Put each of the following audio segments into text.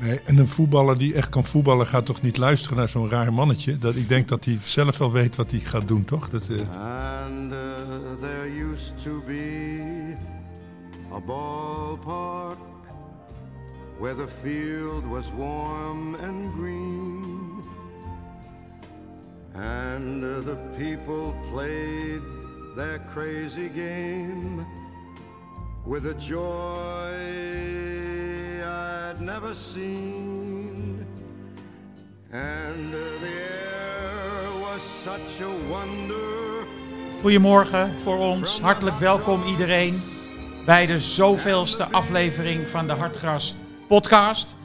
Nee, en een voetballer die echt kan voetballen gaat toch niet luisteren naar zo'n raar mannetje. Dat, ik denk dat hij zelf wel weet wat hij gaat doen, toch? Dat, uh... And uh, there used to be a ballpark where the field was warm and green. And uh, the people played their crazy game with a joy I'd never seen. And the air was such a wonder. Goedemorgen voor ons. Hartelijk welkom iedereen bij de zoveelste aflevering van de Hartgras podcast.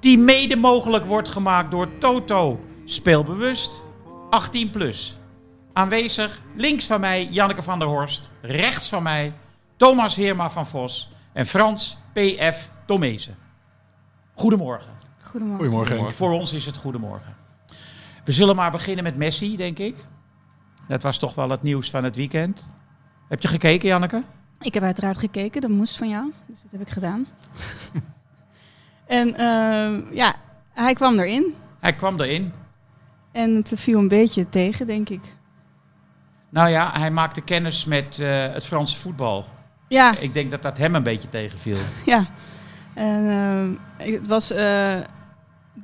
Die mede mogelijk wordt gemaakt door Toto Speelbewust 18 plus. Aanwezig links van mij Janneke van der Horst, rechts van mij Thomas Heerma van Vos en Frans PF Tomezen. Goedemorgen. Goedemorgen. Goedemorgen. Voor ons is het goedemorgen. We zullen maar beginnen met Messi, denk ik. Dat was toch wel het nieuws van het weekend. Heb je gekeken, Janneke? Ik heb uiteraard gekeken, dat moest van jou, dus dat heb ik gedaan. en eh, ja, hij kwam erin Hij kwam erin. en het viel een beetje tegen, denk ik. Nou ja, hij maakte kennis met eh, het Franse voetbal. Ja, Ik denk dat dat hem een beetje tegenviel. ja. En eh, het was eh,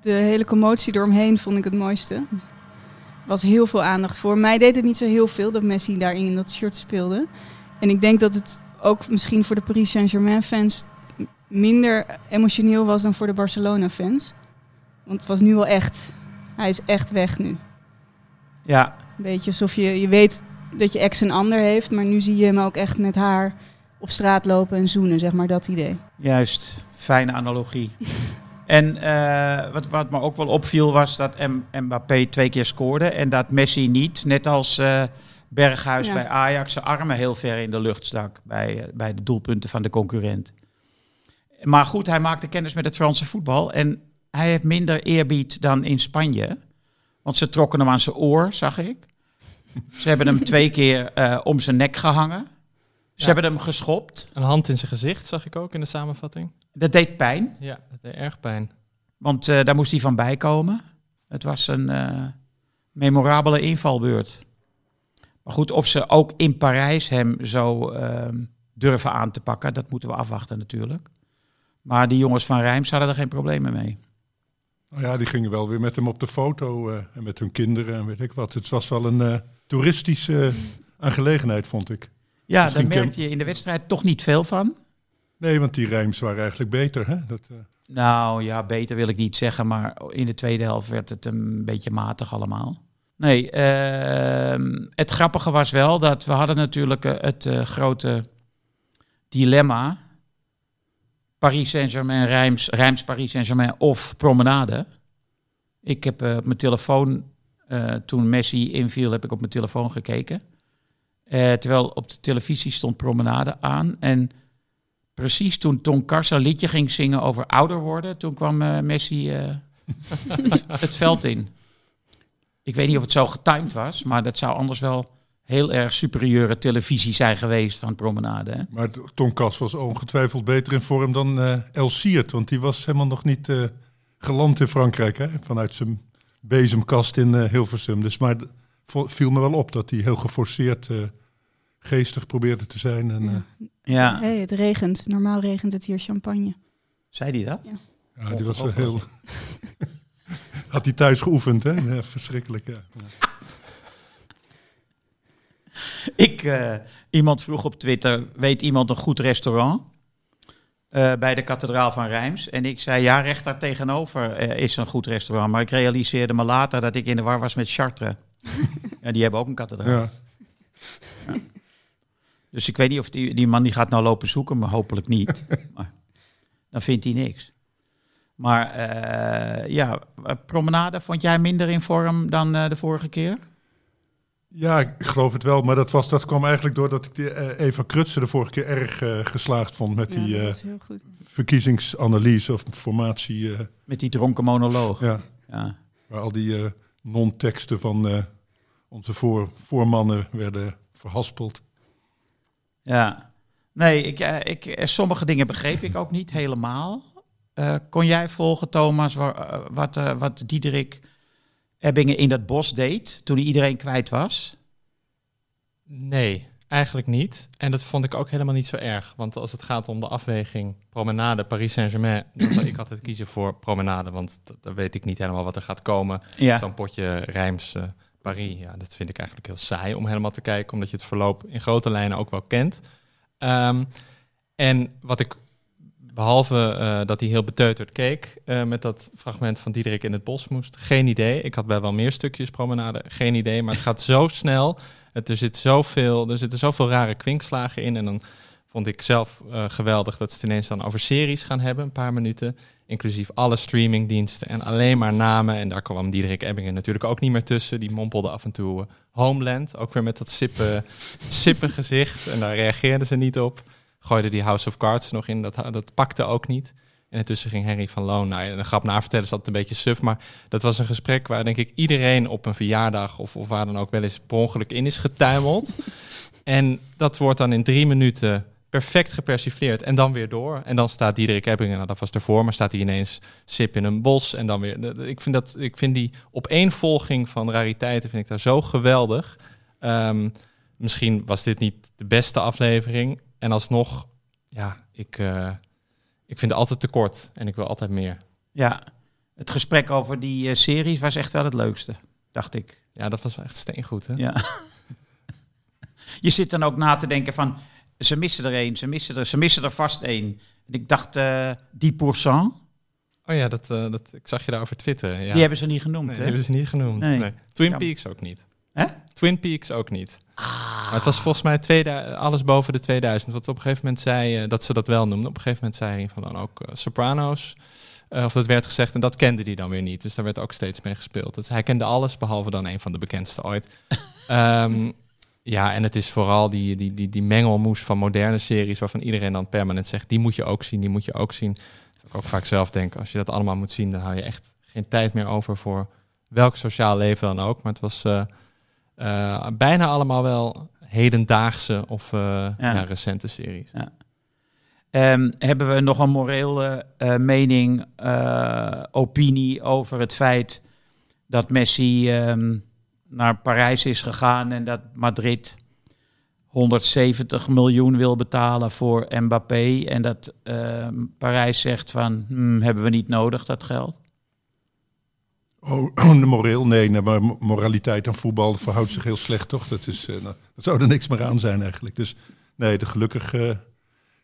de hele commotie eromheen vond ik het mooiste. Er was heel veel aandacht voor. Mij deed het niet zo heel veel dat Messi daarin in dat shirt speelde. En ik denk dat het ook misschien voor de Paris Saint-Germain fans minder emotioneel was dan voor de Barcelona fans. Want het was nu wel echt. Hij is echt weg nu. Ja, Een beetje alsof je, je weet dat je ex een ander heeft, maar nu zie je hem ook echt met haar op straat lopen en zoenen, zeg maar dat idee. juist. Fijne analogie. en eh, wat, wat me ook wel opviel was dat M Mbappé twee keer scoorde en dat Messi niet, net als eh, Berghuis Ja. bij Ajax, zijn armen heel ver in de lucht stak bij, eh, bij de doelpunten van de concurrent. Maar goed, hij maakte kennis met het Franse voetbal en hij heeft minder eerbied dan in Spanje. Want ze trokken hem aan zijn oor, zag ik. Ze hebben hem twee keer om zijn nek gehangen. Ze Ja. hebben hem geschopt. Een hand in zijn gezicht zag ik ook in de samenvatting. Dat deed pijn. Ja, dat deed erg pijn. Want eh, daar moest hij van bijkomen. Het was een eh, memorabele invalbeurt. Maar goed, of ze ook in Parijs hem zo ehm, durven aan te pakken, dat moeten we afwachten natuurlijk. Maar die jongens van Rijms hadden er geen problemen mee. Nou ja, die gingen wel weer met hem op de foto eh, en met hun kinderen en weet ik wat. Het was wel een eh, toeristische aangelegenheid, vond ik. Ja, Misschien daar merkte je in de wedstrijd toch niet veel van. Nee, want die rijms waren eigenlijk beter. Hè? Dat, eh, Nou ja, beter wil ik niet zeggen, maar in de tweede helft werd het een beetje matig allemaal. Nee, ehm, het grappige was wel dat we hadden natuurlijk eh, het eh, grote dilemma. Paris Saint-Germain, Rijms, Rijms Paris Saint-Germain of Promenade. Ik heb op mijn telefoon, toen Messi inviel, heb ik op mijn telefoon gekeken. Eh, terwijl op de televisie stond Promenade aan. En precies toen Ton Karsa een liedje ging zingen over ouder worden, toen kwam eh, Messi eh, het, het veld in. Ik weet niet of het zo getimed was, maar dat zou anders wel heel erg superieure televisie zijn geweest van Promenade. Hè? maar Tom Kas was ongetwijfeld beter in vorm dan eh El Siert. Want die was helemaal nog niet eh, geland in Frankrijk. Hè? Vanuit zijn bezemkast in Hilversum. Dus maar het viel me wel op dat hij heel geforceerd eh, geestig probeerde te zijn. En, eh, Ja, Hey, het regent. Normaal regent het hier champagne. zei hij dat? Ja, die was wel heel. Had hij thuis geoefend, hè? Ja, verschrikkelijk, ja. Ik, eh, iemand vroeg op Twitter, weet iemand een goed restaurant? Eh, bij de kathedraal van Rijms. En ik zei, ja, recht daar tegenover eh, is een goed restaurant. Maar ik realiseerde me later dat ik in de war was met Chartres. ja, die hebben ook een kathedraal. ja. Dus ik weet niet of die, die man die gaat nou lopen zoeken, maar hopelijk niet. maar dan vindt hij niks. Maar eh, ja, promenade, vond jij minder in vorm dan eh, de vorige keer? Ja, ik geloof het wel. Maar dat, was, dat kwam eigenlijk doordat ik die, eh, Eva Krutse de vorige keer erg eh, geslaagd vond met Ja, die eh, verkiezingsanalyse of formatie. eh, Met die dronken monoloog. ja, Ja. waar al die eh, non-teksten van eh, onze voor, voormannen werden verhaspeld. Ja, nee, ik, eh, ik, eh, sommige dingen begreep ik ook niet helemaal. Eh, kon jij volgen, Thomas, wa- wat, eh, wat Diederik Ebbingen in dat bos deed toen hij iedereen kwijt was? Nee, eigenlijk niet. En dat vond ik ook helemaal niet zo erg. Want als het gaat om de afweging promenade Paris Saint-Germain, dan zou ik altijd kiezen voor promenade. Want dan weet ik niet helemaal wat er gaat komen. Ja, Zo'n potje Rijms Paris, ja, dat vind ik eigenlijk heel saai om helemaal te kijken, omdat je het verloop in grote lijnen ook wel kent. Ehm, en wat ik, behalve eh, dat hij heel beteuterd keek eh, met dat fragment van Diederik in het bos moest, geen idee. Ik had bij wel meer stukjes promenade, geen idee, maar het gaat zo snel. Het, er, zit zoveel, er zitten zoveel rare kwinkslagen in en dan vond ik zelf eh, geweldig dat ze het ineens dan over series gaan hebben, een paar minuten. Inclusief alle streamingdiensten en alleen maar namen. En daar kwam Diederik Ebbingen natuurlijk ook niet meer tussen. Die mompelde af en toe eh, Homeland, ook weer met dat sippe, sippe gezicht. En daar reageerden ze niet op. Gooide die House of Cards nog in, dat, dat pakte ook niet. En intussen ging Henry van Loon, nou ja, de grap na vertellen is altijd een beetje suf. Maar dat was een gesprek waar denk ik iedereen op een verjaardag of, of waar dan ook wel eens per ongeluk in is getuimeld. en dat wordt dan in drie minuten perfect gepersifleerd en dan weer door. En dan staat Diederik Ebbingen, nou, dat was ervoor, maar staat hij ineens sip in een bos en dan weer. de- Ik vind, dat, ik vind die opeenvolging van rariteiten vind ik daar zo geweldig. Ehm, misschien was dit niet de beste aflevering. En alsnog, ja, ik, eh, ik vind het altijd te kort en ik wil altijd meer. ja. Het gesprek over die eh, series was echt wel het leukste, dacht ik. Ja, dat was wel echt steengoed, hè? Ja. Je zit dan ook na te denken van, ze missen er één, ze missen er, ze missen er vast één. En ik dacht, eh die pourcent, Oh ja, dat, eh, dat, ik zag je daarover twitteren. Ja. die hebben ze niet genoemd, nee, hè? hebben ze niet genoemd. Nee. Nee. Twin. Peaks ook niet. Hè? Twin Peaks ook niet. Maar het was volgens mij 2000, alles boven de 2000. Wat op een gegeven moment zei eh, dat ze dat wel noemden. Op een gegeven moment zei hij van dan ook Sopranos. Of dat werd gezegd en dat kende hij dan weer niet. Dus daar werd ook steeds mee gespeeld. Dus hij kende alles behalve dan een van de bekendste ooit. Ehm, ja, en het is vooral die, die, die, die mengelmoes van moderne series waarvan iedereen dan permanent zegt, die moet je ook zien, die moet je ook zien. Dat ik ook vaak zelf denk, als je dat allemaal moet zien, dan hou je echt geen tijd meer over voor welk sociaal leven dan ook. Maar het was eh, eh, bijna allemaal wel hedendaagse of eh, ja. recente series. Ehm, hebben we nog een morele mening, opinie over het feit dat Messi ehm, naar Parijs is gegaan en dat Madrid 170 miljoen wil betalen voor Mbappé en dat ehm, Parijs zegt van hmm, hebben we niet nodig dat geld? Oh, moreel? Nee, maar mo- moraliteit aan voetbal verhoudt zich heel slecht, toch? Dat, is, eh, nou, dat zou er niks meer aan zijn eigenlijk. Dus nee, de gelukkig,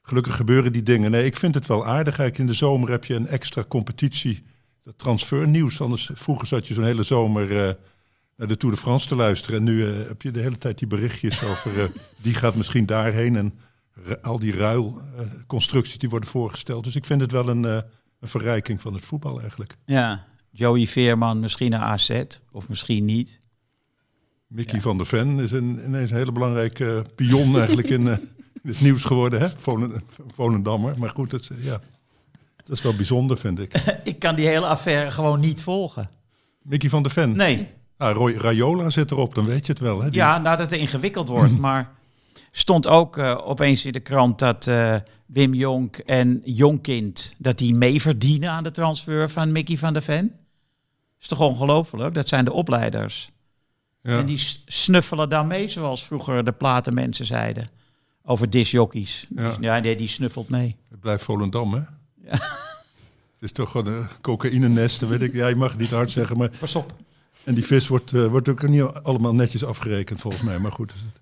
gelukkig gebeuren die dingen. Nee, ik vind het wel aardig. Eigenlijk in de zomer heb je een extra competitie. Dat transfernieuws. Anders, vroeger zat je zo'n hele zomer eh, naar de Tour de France te luisteren. En nu eh, heb je de hele tijd die berichtjes over eh, die gaat misschien daarheen. En al die ruilconstructies die worden voorgesteld. Dus ik vind het wel een, eh, een verrijking van het voetbal eigenlijk. Ja, Joey Veerman misschien naar AZ of misschien niet. Mickey Ja. van der Ven is een, ineens een hele belangrijke eh, pion eigenlijk in, eh, in het nieuws geworden. Hè? Volen, Volendammer. Maar goed, dat, is, eh, ja, dat is wel bijzonder, vind ik. Ik kan die hele affaire gewoon niet volgen. Mickey van der Ven. Nee, Ah, Roy, Rayola zit erop, dan weet je het wel. Hè? Die- Ja, nou dat het ingewikkeld wordt. Maar stond ook eh, opeens in de krant dat eh, Wim Jonk en Jonkind... dat die mee verdienen aan de transfer van Mickey van der Ven. is toch ongelooflijk? Dat zijn de opleiders. ja. En die snuffelen dan mee, zoals vroeger de platenmensen zeiden. Over disjockeys. Ja. Ja, nee, die snuffelt mee. Het blijft Volendam, hè? Het is toch gewoon een cocaïnenest, weet ik. Ja, je mag het niet hard zeggen, maar... Pas op. En die vis wordt, eh, wordt ook niet allemaal netjes afgerekend, volgens mij. Maar goed. is het.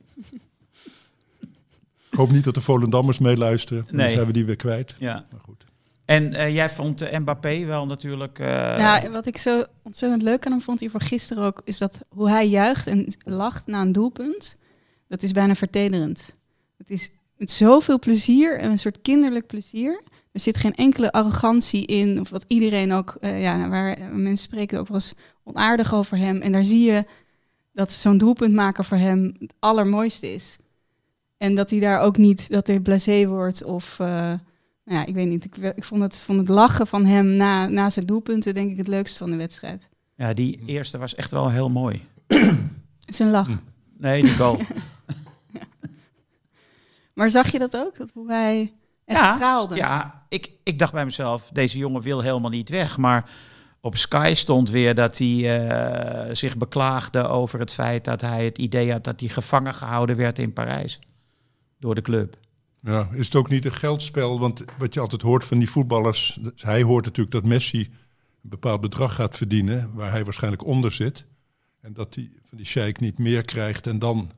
Ik hoop niet dat de Volendammers meeluisteren. Dan Nee. zijn we die weer kwijt. Ja. Maar goed. En eh, jij vond eh, Mbappé wel natuurlijk... eh, Ja, wat ik zo ontzettend leuk aan hem vond hier voor gisteren ook, is dat hoe hij juicht en lacht na een doelpunt, dat is bijna vertederend. Het is met zoveel plezier en een soort kinderlijk plezier. Er zit geen enkele arrogantie in, of wat iedereen ook, eh, ja, nou, waar mensen spreken ook wel eens onaardig over hem. En daar zie je dat zo'n doelpunt maken voor hem het allermooiste is. En dat hij daar ook niet, dat hij blasé wordt of, eh, nou ja, ik weet niet. Ik, ik vond, het, vond het lachen van hem na, na zijn doelpunten denk ik het leukste van de wedstrijd. Ja, die eerste was echt wel heel mooi. Zijn lach. Nee, die goal. Maar zag je dat ook? Dat hoe hij echt straalde? Ja, ik, ik dacht bij mezelf, deze jongen wil helemaal niet weg. Maar op Sky stond weer dat hij eh, zich beklaagde over het feit dat hij het idee had dat hij gevangen gehouden werd in Parijs. Door de club. Ja, is het ook niet een geldspel? Want wat je altijd hoort van die voetballers, hij hoort natuurlijk dat Messi een bepaald bedrag gaat verdienen, waar hij waarschijnlijk onder zit. En dat hij van die sheik niet meer krijgt en dan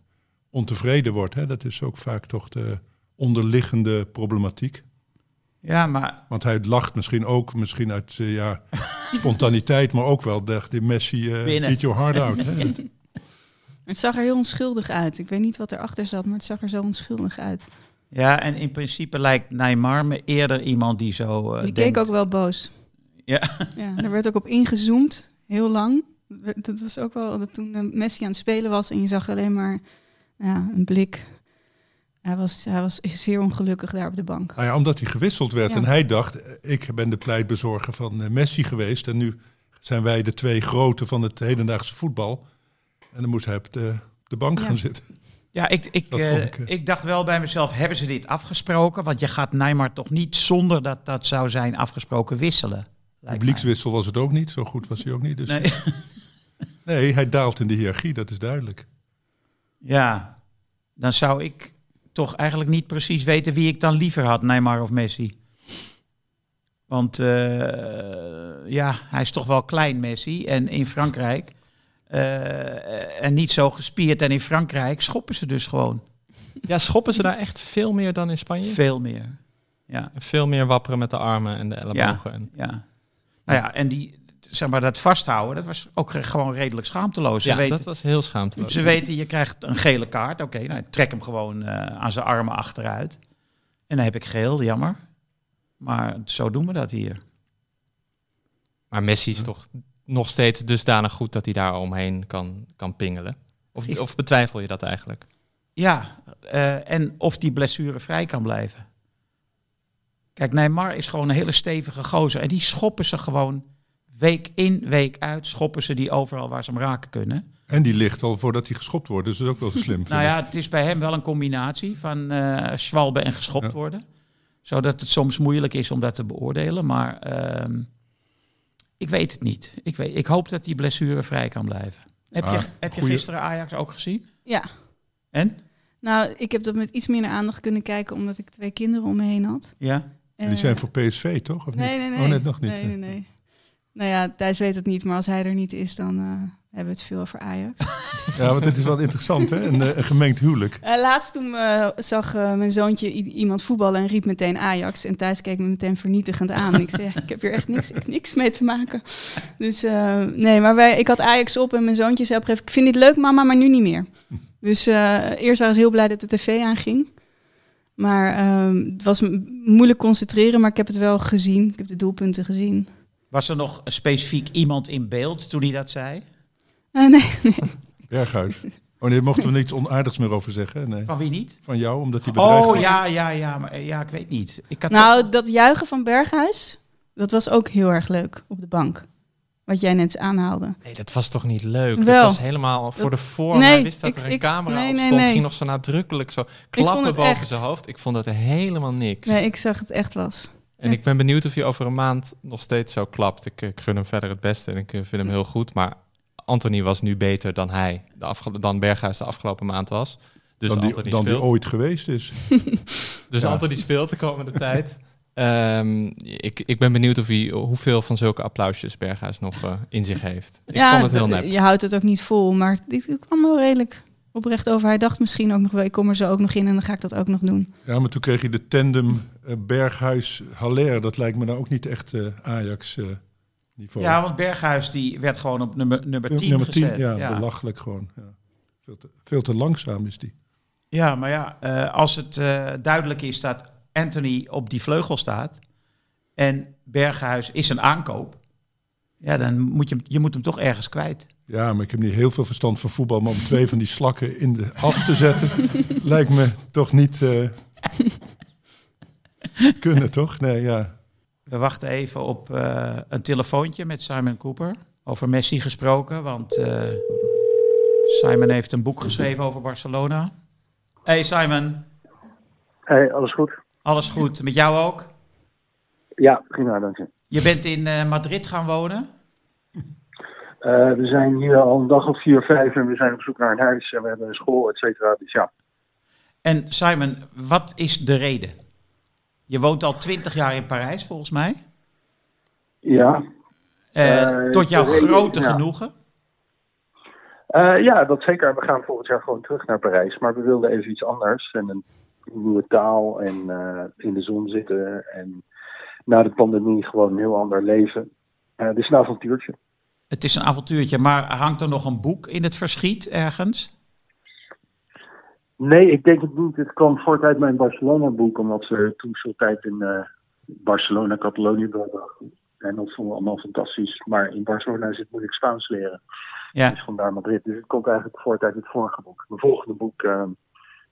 ontevreden wordt. Hè? Dat is ook vaak toch de onderliggende problematiek. Ja, maar... Want hij lacht misschien ook, misschien uit uh, ja, spontaniteit, maar ook wel de, de Messi uh, eat your heart out. Hè? het zag er heel onschuldig uit. Ik weet niet wat erachter zat, maar het zag er zo onschuldig uit. Ja, en in principe lijkt Neymar me eerder iemand die zo uh, Die denkt. keek ook wel boos. Ja. ja, er werd ook op ingezoomd, heel lang. Dat was ook wel dat toen Messi aan het spelen was en je zag alleen maar ja, een blik. Hij was, hij was zeer ongelukkig daar op de bank. Nou ja, omdat hij gewisseld werd. Ja. En hij dacht, ik ben de pleitbezorger van uh, Messi geweest. En nu zijn wij de twee grote van het hedendaagse voetbal. En dan moest hij op de, de bank Ja. gaan zitten. Ja, ik, ik, eh, ik, eh. ik dacht wel bij mezelf, hebben ze dit afgesproken? Want je gaat Neymar toch niet zonder dat dat zou zijn afgesproken wisselen? Publiekswissel was het ook niet. Zo goed was hij ook niet. Dus Nee. nee, hij daalt in de hiërarchie, dat is duidelijk. Ja, dan zou ik toch eigenlijk niet precies weten wie ik dan liever had, Neymar of Messi. Want eh, ja, hij is toch wel klein, Messi. En in Frankrijk, eh, en niet zo gespierd. En in Frankrijk schoppen ze dus gewoon Ja, schoppen ze daar echt veel meer dan in Spanje? veel meer. Ja, Veel meer wapperen met de armen en de ellebogen. En... ja. Nou ja, en die, zeg maar, dat vasthouden, dat was ook gewoon redelijk schaamteloos. Ze Ja, weten, dat was heel schaamteloos. Ze weten, je krijgt een gele kaart. Oké, nou, trek hem gewoon eh, aan zijn armen achteruit. En dan heb ik geel, jammer. Maar zo doen we dat hier. Maar Messi is toch nog steeds dusdanig goed dat hij daar omheen kan, kan pingelen? Of, of betwijfel je dat eigenlijk? Ja, eh, en of die blessure vrij kan blijven. Kijk, Neymar is gewoon een hele stevige gozer. En die schoppen ze gewoon week in, week uit. Schoppen ze die overal waar ze hem raken kunnen. En die ligt al voordat hij geschopt wordt. Dus dat is ook wel slim. Nou ja, het is bij hem wel een combinatie van eh zwalben en geschopt Ja. worden. Zodat het soms moeilijk is om dat te beoordelen. Maar ehm, ik weet het niet. Ik, weet, ik hoop dat die blessure vrij kan blijven. Heb je, Ah, heb je gisteren Ajax ook gezien? Ja, En? nou, ik heb dat met iets minder aandacht kunnen kijken omdat ik twee kinderen om me heen had. Ja? Die Eh, zijn voor PSV, toch? Of Nee, niet? nee, nee. Oh, net nog niet. Nee, nee, nee. Nou ja, Thijs weet het niet, maar als hij er niet is, dan eh, hebben we het veel over Ajax. Ja, want het is wel interessant, hè? Een, eh, een gemengd huwelijk. Eh, laatst toen zag mijn zoontje iemand voetballen en riep meteen Ajax. En Thijs keek me meteen vernietigend aan. Ik zei, ik heb hier echt niks, niks mee te maken. Dus nee, maar wij, ik had Ajax op en mijn zoontje zei op een ik vind dit leuk mama, maar nu niet meer. Dus eerst waren ze heel blij dat de tv aanging. Maar ehm, het was moeilijk concentreren, maar ik heb het wel gezien. Ik heb de doelpunten gezien. Was er nog specifiek iemand in beeld toen hij dat zei? Eh, nee, Berghuis. Oh nee, mochten we niets onaardigs meer over zeggen. Nee. Van wie niet? Van jou, omdat hij bedreigd Oh ja, ja, ja, maar, ja, ik weet niet. Ik had Nou, dat juichen van Berghuis, dat was ook heel erg leuk op de bank. Wat jij net aanhaalde. Nee, dat was toch niet leuk? Wel. Dat was helemaal voor de vorm. Nee, hij wist dat ik- er een ik- camera nee, op nee, stond. nee. Ging nog zo nadrukkelijk zo vond klappen boven echt. zijn hoofd. Ik vond dat helemaal niks. Nee, ik zag het echt was. En ik ben benieuwd of hij over een maand nog steeds zo klapt. Ik, ik gun hem verder het beste en ik eh, vind hem heel goed. Maar Anthony was nu beter dan hij, de dan Berghuis de afgelopen maand was. Dus dan die, Anthony dan die ooit geweest is. Dus Ja. Anthony speelt de komende tijd. Ehm, ik, ik ben benieuwd of hij, hoeveel van zulke applausjes Berghuis nog eh, in zich heeft. Ik vond het heel nep. Je houdt het ook niet vol, maar dit kwam wel redelijk oprecht over. Hij dacht misschien ook nog wel, ik kom er zo ook nog in en dan ga ik dat ook nog doen. Ja, maar toen kreeg je de tandem eh, Berghuis-Haller. Dat lijkt me nou ook niet echt eh, Ajax-niveau. Ja, want Berghuis die werd gewoon op nummer, nummer 10 Nummer 10, gezet. ja, ja. belachelijk gewoon. Ja. Veel, te, veel te langzaam is die. Ja, maar ja, eh, als het eh, duidelijk is dat Anthony op die vleugel staat, en Berghuis is een aankoop, ja, dan moet je, je moet hem toch ergens kwijt. Ja, maar ik heb niet heel veel verstand van voetbal. Maar om twee van die slakken in de as te zetten, lijkt me toch niet eh, kunnen, toch? Nee, ja. We wachten even op eh, een telefoontje met Simon Cooper. Over Messi gesproken, want eh, Simon heeft een boek geschreven over Barcelona. Hey Simon, Hey, alles goed? alles goed? Met jou ook? Ja, prima, dank je. Je bent in eh, Madrid gaan wonen? Eh, we zijn hier al een dag of vier, vijf en we zijn op zoek naar een huis en we hebben een school, et cetera. Dus ja, En Simon, wat is de reden? Je woont al twintig jaar in Parijs, volgens mij. ja. Eh, Eh, tot jouw reden- grote ja. genoegen. Ja, dat zeker. We gaan volgend jaar gewoon terug naar Parijs, maar we wilden even iets anders en een nieuwe taal en in de zon zitten en na de pandemie gewoon een heel ander leven. Het is een avontuurtje. Het is een avontuurtje, maar hangt er nog een boek in het verschiet ergens? Nee, ik denk het niet. Het kwam voort uit mijn Barcelona-boek, omdat ze toen zo'n tijd in eh, Barcelona, Catalonië doorbrachten. En dat vonden we allemaal fantastisch. Maar in Barcelona is het moeilijk Spaans leren. Ja, Dus vandaar Madrid. Dus het komt eigenlijk voort uit het vorige boek. Mijn volgende boek, eh,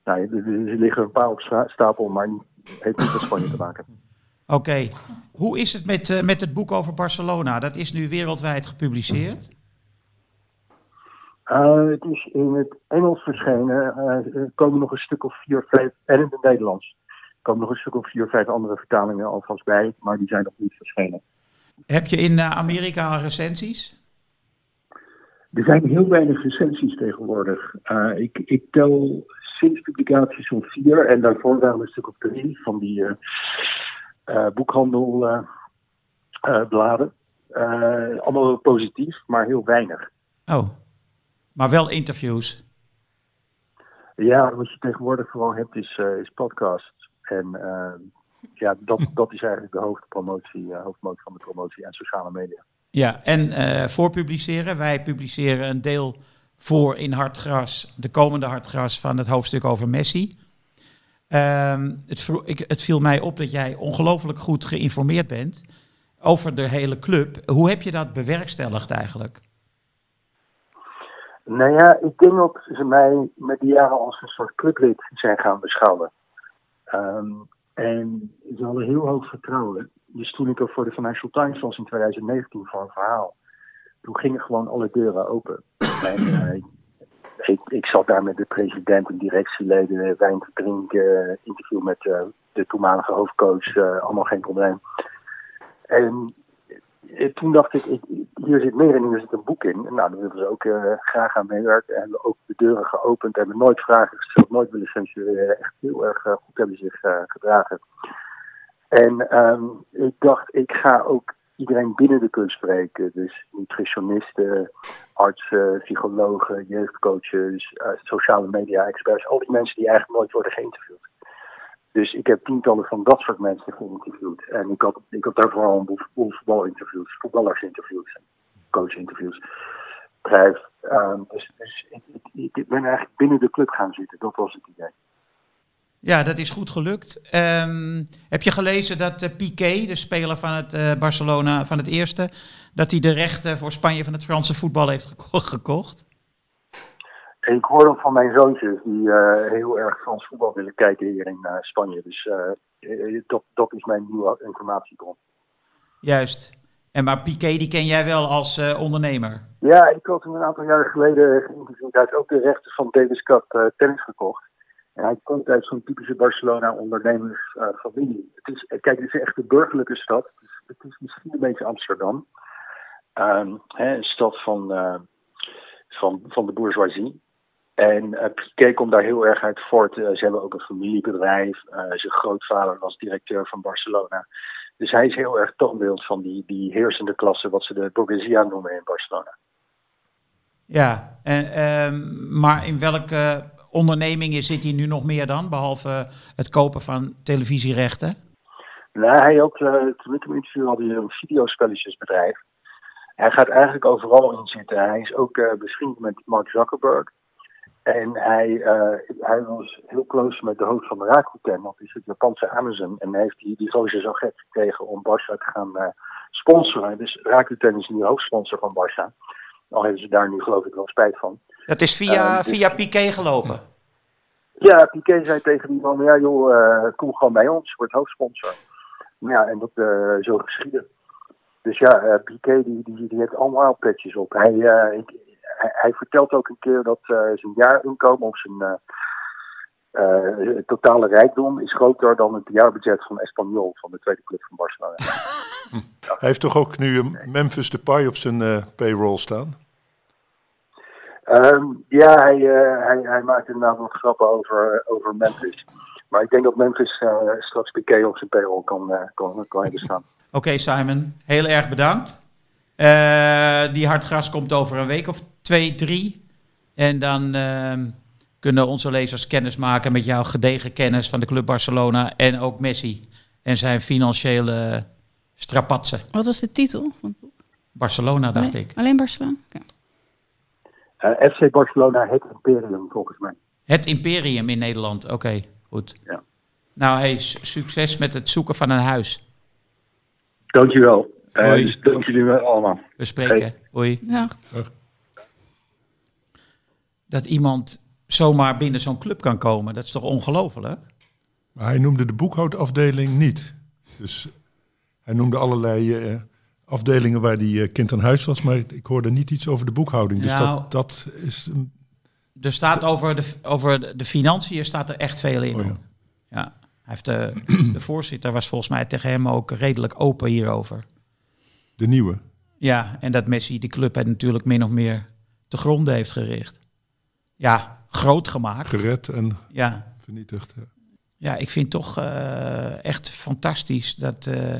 nou, er, liggen een paar op stapel, maar niet- heeft niet met Spanje te maken. Oké. Hoe is het met, eh, met het boek over Barcelona? Dat is nu wereldwijd gepubliceerd. Eh, het is in het Engels verschenen. Eh, er komen nog een stuk of vier, vijf, en in het Nederlands. Er komen nog een stuk of vier, vijf andere vertalingen alvast bij, maar die zijn nog niet verschenen. Heb je in Amerika recensies? Er zijn heel weinig recensies tegenwoordig. Ik, ik tel sinds publicatie zo'n vier en daarvoor waren een stuk of drie van die boekhandelbladen. allemaal wel positief, maar heel weinig. Oh, maar wel interviews. Ja, wat je tegenwoordig vooral hebt is, eh, is podcasts. En eh, ja, dat, dat is eigenlijk de hoofdpromotie, eh, hoofdmoot van de promotie en sociale media. Ja, en eh voor publiceren. Wij publiceren een deel voor in Hartgras, de komende Hartgras van het hoofdstuk over Messi. Ehm, het, ik, het viel mij op dat jij ongelooflijk goed geïnformeerd bent over de hele club. Hoe heb je dat bewerkstelligd eigenlijk? Nou ja, ik denk dat ze mij met die jaren als een soort clublid zijn gaan beschouwen. Ehm, en ze hadden heel hoog vertrouwen. Dus toen ik er voor de Financial Times was in 2019 voor een verhaal, toen gingen gewoon alle deuren open. En, eh, ik, ik zat daar met de president en directieleden wijn te drinken, interview met eh, de toenmalige hoofdcoach, allemaal geen probleem. En eh, toen dacht ik, hier zit meer en hier zit een boek in. En nou, daar wilden ze ook eh, graag aan meewerken. En hebben ook de deuren geopend. Hebben nooit vragen gesteld, nooit willen censureren. Echt heel erg goed hebben zich gedragen. En ehm, ik dacht, ik ga ook iedereen binnen de kunst spreken. Dus nutritionisten, artsen, psychologen, jeugdcoaches, eh, sociale media-experts. Al die mensen die eigenlijk nooit worden geïnterviewd. Dus ik heb tientallen van dat soort mensen geïnterviewd. En ik had, ik had daar vooral een boel, voetbalinterviews, voetballersinterviews, coachinterviews. Bedrijf. Ehm, dus dus ik ben eigenlijk binnen de club gaan zitten. Dat was het idee. Ja, dat is goed gelukt. Ehm, heb je gelezen dat eh, Piqué, de speler van het eh, Barcelona, van het eerste, dat hij de rechten voor Spanje van het Franse voetbal heeft geko- gekocht? Ik hoor dan van mijn zoontjes die eh, heel erg Frans voetbal willen kijken hier in Spanje. Dus dat, dat is mijn nieuwe informatiebron. Juist. En maar Piqué, die ken jij wel als ondernemer. Ja, ik had hem een aantal jaren geleden geïnterviewd. Hij heeft ook de rechten van Davis Cup tennis gekocht. En hij komt uit zo'n typische Barcelona ondernemersfamilie. het is, eh, kijk, het is echt een burgerlijke stad. Het is, misschien een beetje Amsterdam. Ehm, hè, een stad van, eh, van, van de bourgeoisie. En eh Piqué komt daar heel erg uit voort. Eh, ze hebben ook een familiebedrijf. Eh, zijn grootvader was directeur van Barcelona. Dus hij is heel erg toonbeeld van die, die heersende klasse, wat ze de bourgeoisie noemen in Barcelona. Ja, en, ehm, maar in welke ondernemingen zit hij nu nog meer dan, behalve het kopen van televisierechten? Nou, hij ook, eh, toen ik hem interviewde, had hij een videospelletjesbedrijf. Hij gaat eigenlijk overal in zitten. Hij is ook eh bevriend met Mark Zuckerberg. En hij, eh, hij was heel close met de hoofd van Rakuten, dat is het Japanse Amazon. En heeft die, die gozer zo gek gekregen om Barça te gaan sponsoren. Dus Rakuten is nu hoofdsponsor van Barça. Al hebben ze daar nu geloof ik wel spijt van. Dat is via, Eh, dus- via Piqué gelopen. Ja, Piqué zei tegen die man, ja joh, eh, kom gewoon bij ons, word hoofdsponsor. Nou Ja, en dat eh, zo geschieden. Dus ja, eh Piqué die, die, die heeft allemaal petjes op. Hij, eh, ik- hij, hij vertelt ook een keer dat eh, zijn jaarinkomen of zijn eh, eh, totale rijkdom is groter dan het jaarbudget van Espanyol, van de tweede club van Barcelona. Hij heeft toch ook nu Memphis Depay op zijn eh, payroll staan? Ehm, ja, hij, eh, hij, hij maakt inderdaad wat grappen over, over Memphis. Maar ik denk dat Memphis eh, straks Piqué op zijn payroll kan, eh, kan, kan hebben staan. Oké Simon, heel erg bedankt. Eh, die hardgras komt over een week of twee, drie. En dan ehm, kunnen onze lezers kennis maken met jouw gedegen kennis van de Club Barcelona en ook Messi en zijn financiële strapatsen. Wat was de titel? van het boek? Barcelona, dacht ik. Alleen Barcelona? Oké. Eh, FC Barcelona, het imperium volgens mij. Het Imperium in Nederland. Oké, goed. Ja. Nou, hey, su- succes met het zoeken van een huis. Dankjewel. Eh Hoi. dus dank jullie wel allemaal. We spreken. Hoi. Ja. Dat iemand zomaar binnen zo'n club kan komen, dat is toch ongelooflijk? Maar hij noemde de boekhoudafdeling niet. Dus hij noemde allerlei eh, afdelingen waar die eh, kind aan huis was, maar ik hoorde niet iets over de boekhouding. Dus Nou. dat, dat is een Er staat over de, over de- financiën staat er echt veel in. Oh ja. Hij heeft de, de voorzitter was volgens mij tegen hem ook redelijk open hierover. de nieuwe. Ja, en dat Messi de club het natuurlijk min of meer te gronden heeft gericht. Ja, groot gemaakt. Gered en Ja, vernietigd. ja. ja ik vind toch eh, echt fantastisch dat. eh,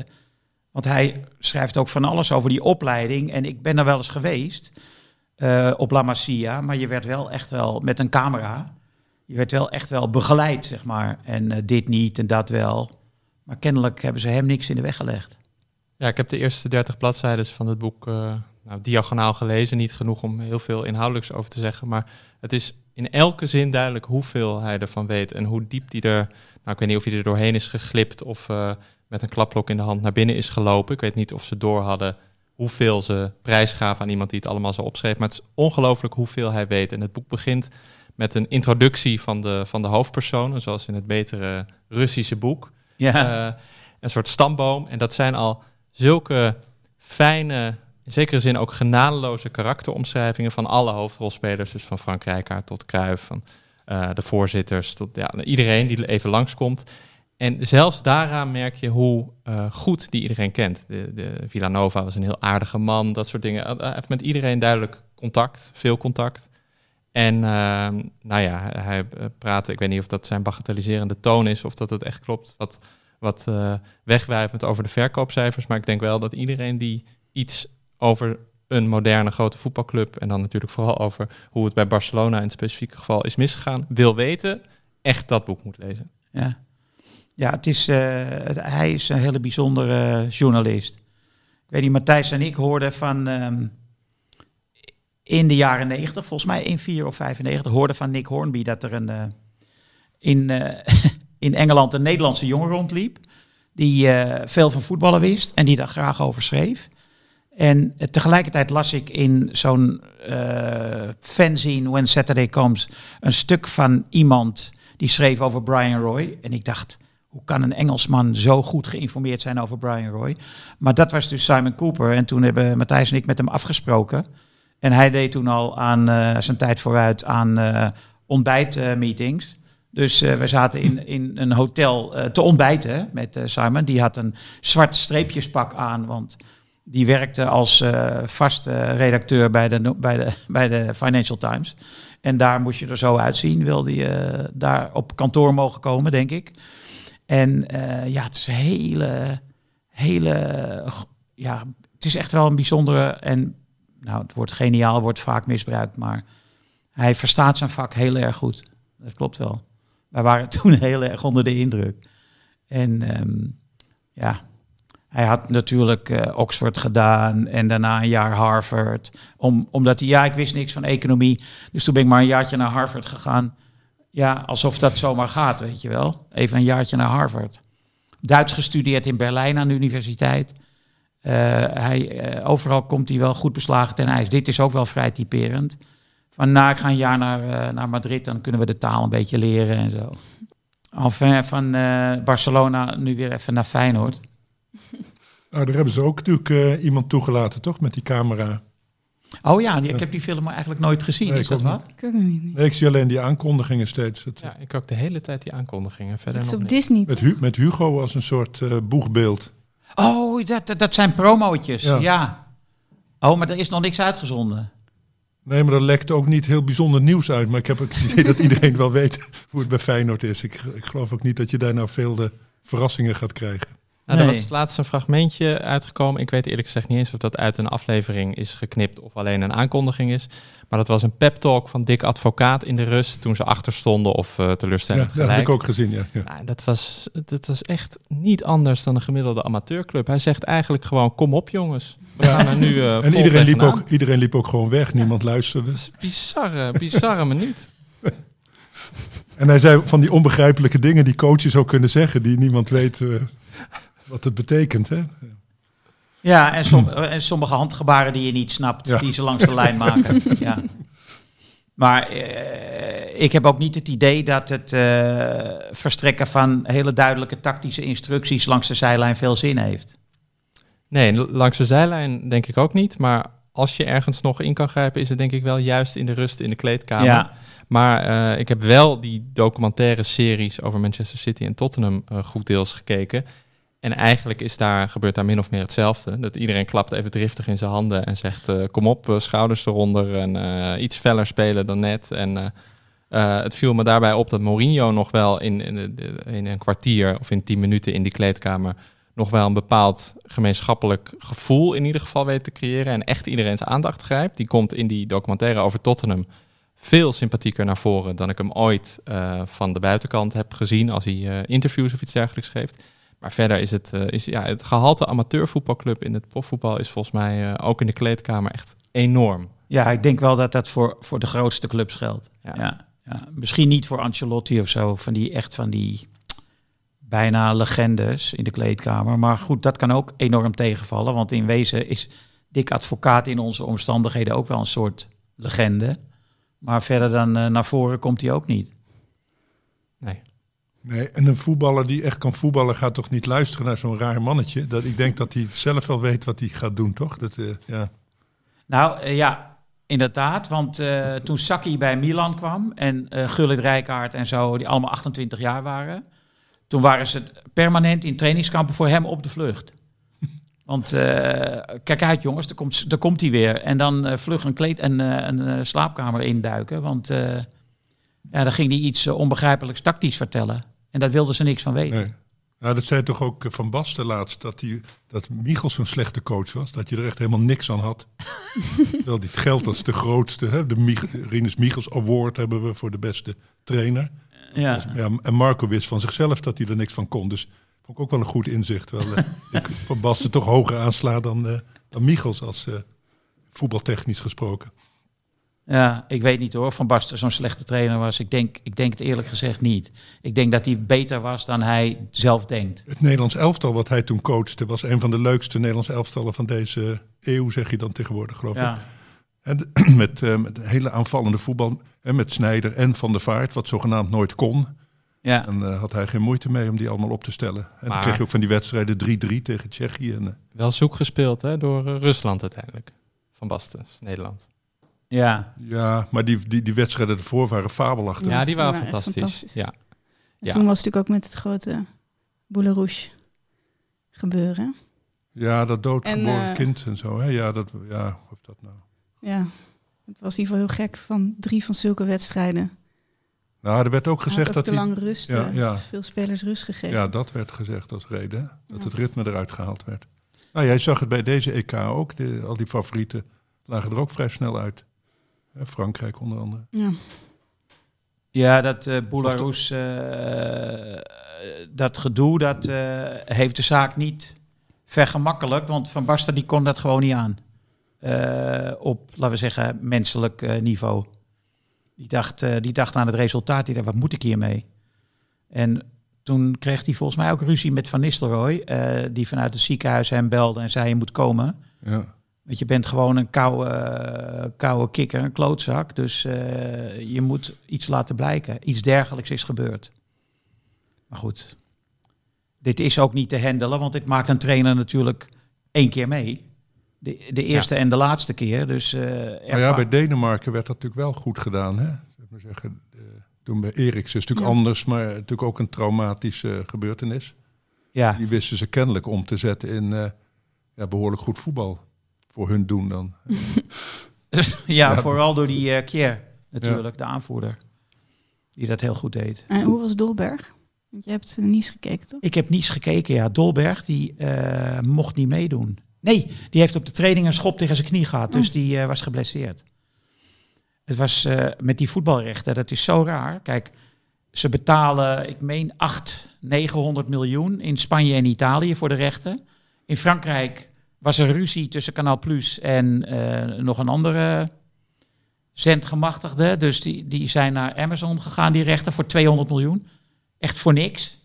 want hij schrijft ook van alles over die opleiding. En ik ben er wel eens geweest eh, op La Masia. Maar je werd wel echt wel met een camera. Je werd wel echt wel begeleid, zeg maar. En eh, dit niet en dat wel. Maar kennelijk hebben ze hem niks in de weg gelegd. Ja, ik heb de eerste 30 bladzijden van het boek eh, nou, diagonaal gelezen. Niet genoeg om heel veel inhoudelijks over te zeggen. Maar het is in elke zin duidelijk hoeveel hij ervan weet. En hoe diep die er. Nou, ik weet niet of hij er doorheen is geglipt. Of met een klapblok in de hand naar binnen is gelopen. Ik weet niet of ze door hadden hoeveel ze prijs gaven aan iemand die het allemaal zo opschreef. Maar het is ongelooflijk hoeveel hij weet. En het boek begint met een introductie van de, van de hoofdpersonen. Zoals in het betere Russische boek. Ja, Eh, een soort stamboom. En dat zijn al zulke fijne, in zekere zin ook genadeloze karakteromschrijvingen van alle hoofdrolspelers. Dus van Frank Rijkaard tot Cruijff, van eh, de voorzitters, tot ja, iedereen die even langskomt. En zelfs daaraan merk je hoe eh, goed die iedereen kent. De, de Villanova was een heel aardige man, dat soort dingen. Hij heeft met iedereen duidelijk contact, veel contact. En ehm, nou ja, hij eh, praatte, ik weet niet of dat zijn bagatelliserende toon is of dat het echt klopt, wat, wat eh, wegwijvend over de verkoopcijfers. Maar ik denk wel dat iedereen die iets over een moderne grote voetbalclub en dan natuurlijk vooral over hoe het bij Barcelona in het specifieke geval is misgegaan, wil weten, echt dat boek moet lezen. ja. Ja het is, eh, hij is een hele bijzondere journalist. Ik weet niet, Matthijs en ik hoorden van ehm, in de jaren 90, volgens mij in 4 of 95, hoorden van Nick Hornby dat er een, eh, in, eh, in Engeland een Nederlandse jongen rondliep. Die veel van voetballen wist en die daar graag over schreef. En tegelijkertijd las ik in zo'n eh fanzine When Saturday Comes een stuk van iemand die schreef over Brian Roy. En ik dacht, hoe kan een Engelsman zo goed geïnformeerd zijn over Brian Roy? Maar dat was dus Simon Cooper. En toen hebben Matthijs en ik met hem afgesproken. En hij deed toen al aan eh, zijn tijd vooruit aan eh ontbijtmeetings. dus eh, we zaten in, in een hotel te ontbijten met Simon. Die had een zwart streepjespak aan, want die werkte als vaste redacteur bij de, bij, de, bij de Financial Times. En daar moest je er zo uitzien, wilde je daar op kantoor mogen komen, denk ik. En eh, ja, het is een hele, hele, ja, het is echt wel een bijzondere en nou, het woord geniaal wordt vaak misbruikt, maar hij verstaat zijn vak heel erg goed. Dat klopt wel. Wij waren toen heel erg onder de indruk. En ehm, ja, Hij had natuurlijk eh, Oxford gedaan en daarna een jaar Harvard. Om, omdat hij, ja, ik wist niks van economie. Dus toen ben ik maar een jaartje naar Harvard gegaan. Ja, alsof dat zomaar gaat, weet je wel. Even een jaartje naar Harvard. Duits gestudeerd in Berlijn aan de universiteit. Eh, hij, eh, overal komt hij wel goed beslagen ten ijs. Dit is ook wel vrij typerend. Van nou, ik ga een jaar naar, eh, naar Madrid, dan kunnen we de taal een beetje leren en zo. Enfin, van Barcelona nu weer even naar Feyenoord. Nou, daar hebben ze ook natuurlijk iemand toegelaten, toch? Met die camera. Oh ja, ik heb die film eigenlijk nooit gezien. Nee, is ik dat wat? Ik. Nee, ik zie alleen die aankondigingen steeds. Het, Ja, ik ook de hele tijd die aankondigingen. Verder Het is op. Disney. met, toch? Hu- met Hugo als een soort eh, boegbeeld. Oh, dat, dat, dat zijn promootjes, Ja. ja. Oh, maar er is nog niks uitgezonden. Nee, maar er lekt ook niet heel bijzonder nieuws uit. Maar ik heb het idee dat iedereen wel weet hoe het bij Feyenoord is. Ik, ik geloof ook niet dat je daar nou veel de verrassingen gaat krijgen. Nou, er was laatst een fragmentje uitgekomen. Ik weet eerlijk gezegd niet eens of dat uit een aflevering is geknipt of alleen een aankondiging is. Maar dat was een pep talk van Dick Advocaat in de rust toen ze achter stonden of eh Ja, teleurstellend dat heb ik ook gezien, ja. ja. Nou, dat, was, dat was echt niet anders dan een gemiddelde amateurclub. Hij zegt eigenlijk gewoon, kom op jongens. We gaan er nu eh En iedereen liep, ook, iedereen liep ook gewoon weg. Niemand luisterde. Dat is een bizarre, bizarre minuut. En hij zei van die onbegrijpelijke dingen die coaches ook kunnen zeggen. Die niemand weet eh, wat het betekent. Hè? Ja, en, som- en sommige handgebaren die je niet snapt, Ja. die ze langs de lijn maken. ja. Maar eh, ik heb ook niet het idee dat het eh, verstrekken van hele duidelijke tactische instructies langs de zijlijn veel zin heeft. Nee, langs de zijlijn denk ik ook niet. Maar als je ergens nog in kan grijpen, is het denk ik wel juist in de rust in de kleedkamer. Ja, Maar eh, ik heb wel die documentaire series over Manchester City en Tottenham eh, goed deels gekeken. En eigenlijk is daar, gebeurt daar min of meer hetzelfde. Dat iedereen klapt even driftig in zijn handen en zegt... eh, kom op, eh, schouders eronder en eh, iets feller spelen dan net. En het viel me daarbij op dat Mourinho nog wel in, in, in een kwartier of in tien minuten in die kleedkamer... nog wel een bepaald gemeenschappelijk gevoel in ieder geval weet te creëren... en echt iedereen's aandacht grijpt. Die komt in die documentaire over Tottenham veel sympathieker naar voren dan ik hem ooit van de buitenkant heb gezien als hij interviews of iets dergelijks geeft. Maar verder is het, eh, is, ja, het gehalte amateurvoetbalclub in het profvoetbal is volgens mij eh, ook in de kleedkamer echt enorm. ja, ik denk wel dat dat voor, voor de grootste clubs geldt. Ja. Ja. Ja, Misschien niet voor Ancelotti of zo, van die echt van die bijna legendes in de kleedkamer. Maar goed, dat kan ook enorm tegenvallen. Want in wezen is Dick Advocaat in onze omstandigheden ook wel een soort legende. Maar verder dan eh, naar voren komt hij ook niet. Nee. Nee, en een voetballer die echt kan voetballen gaat toch niet luisteren naar zo'n raar mannetje. Dat, ik denk dat hij zelf wel weet wat hij gaat doen, toch? Dat, eh, ja. Nou eh, ja, inderdaad. Want eh, toen Saki bij Milan kwam en Gullit Rijkaard en zo, die allemaal 28 jaar waren. Toen waren ze permanent in trainingskampen voor hem op de vlucht. Want kijk uit jongens, daar komt, daar komt hij weer. En dan vlug een kleed en een slaapkamer induiken. Want ja, dan ging hij iets onbegrijpelijks tactisch vertellen. En daar wilden ze niks van weten. Nee. Nou, dat zei toch ook eh, Van Basten laatst, dat, die, dat Michels zo'n slechte coach was. Dat je er echt helemaal niks aan had. Terwijl die het geld als de grootste, hè, de Mich Rinus Michels Award hebben we voor de beste trainer. Ja. Ja, en Marco wist van zichzelf dat hij er niks van kon. Dus vond ik ook wel een goed inzicht. Terwijl eh, ik Van Basten toch hoger aansla dan, eh, dan Michels als eh, voetbaltechnisch gesproken. Ja, ik weet niet hoor, Van Basten zo'n slechte trainer was. Ik denk, ik denk het eerlijk gezegd niet. Ik denk dat hij beter was dan hij zelf denkt. Het Nederlands elftal wat hij toen coachte was een van de leukste Nederlands elftallen van deze eeuw, zeg je dan tegenwoordig, geloof ik. En met, eh, met hele aanvallende voetbal. En met Snijder en Van der Vaart, wat zogenaamd nooit kon. ja. En eh, had hij geen moeite mee om die allemaal op te stellen. En dan kreeg je ook van die wedstrijden 3-3 tegen Tsjechië. En, eh, Wel zoek gespeeld hè, door Rusland uiteindelijk. Van Basten, Nederland. Ja. ja, maar die, die, die wedstrijden ervoor waren fabelachtig. Ja, die waren Die waren echt fantastisch. fantastisch. Ja. En Ja. toen was het natuurlijk ook met het grote Boulerouche gebeuren. Ja, dat doodgeboren En, eh, kind en zo. Hè? Ja, dat, ja, of dat nou. Ja, het was in ieder geval heel gek van drie van zulke wedstrijden. Nou, er werd ook Hij gezegd had ook dat te lang rust, Ja, eh, ja. veel spelers rust gegeven. Ja, dat werd gezegd als reden. hè? Dat Ja. het ritme eruit gehaald werd. Nou, jij zag het bij deze EK ook. De, al die favorieten lagen er ook vrij snel uit. Frankrijk onder andere. Ja. ja dat eh eh, dat gedoe, dat eh, heeft de zaak niet vergemakkelijk, want Van Basten die kon dat gewoon niet aan. Eh, op, laten we zeggen, menselijk eh, niveau. Die dacht, eh, die dacht aan het resultaat, die dacht, wat moet ik hiermee? En toen kreeg hij volgens mij ook ruzie met Van Nistelrooy, eh, die vanuit het ziekenhuis hem belde en zei, je moet komen. Ja. Want je bent gewoon een koude, koude kikker, een klootzak. Dus eh, je moet iets laten blijken. Iets dergelijks is gebeurd. Maar goed, dit is ook niet te handelen, want dit maakt een trainer natuurlijk één keer mee. De, de eerste en de laatste keer. Dus, eh, Maar ja, bij Denemarken werd dat natuurlijk wel goed gedaan. Hè? Zeg maar zeggen, eh, toen bij Eriksen is het natuurlijk Ja. anders, maar natuurlijk ook een traumatische gebeurtenis. ja, Die wisten ze kennelijk om te zetten in eh, ja, behoorlijk goed voetbal. Voor hun doen dan. ja, Ja. vooral door die eh Kier natuurlijk, de aanvoerder. Die dat heel goed deed. En hoe was Dolberg? Want je hebt Nice gekeken, toch? Ik heb niets gekeken. Ja, Dolberg die eh, mocht niet meedoen. Nee, die heeft op de training een schop tegen zijn knie gehad. Dus die eh, was geblesseerd. Het was eh, met die voetbalrechten, dat is zo raar. Kijk, ze betalen, ik meen, 8, 900 miljoen in Spanje en Italië voor de rechten. In Frankrijk was er ruzie tussen Canal Plus en eh, nog een andere zendgemachtigde. Dus die, die zijn naar Amazon gegaan, die rechten, voor 200 miljoen. Echt voor niks.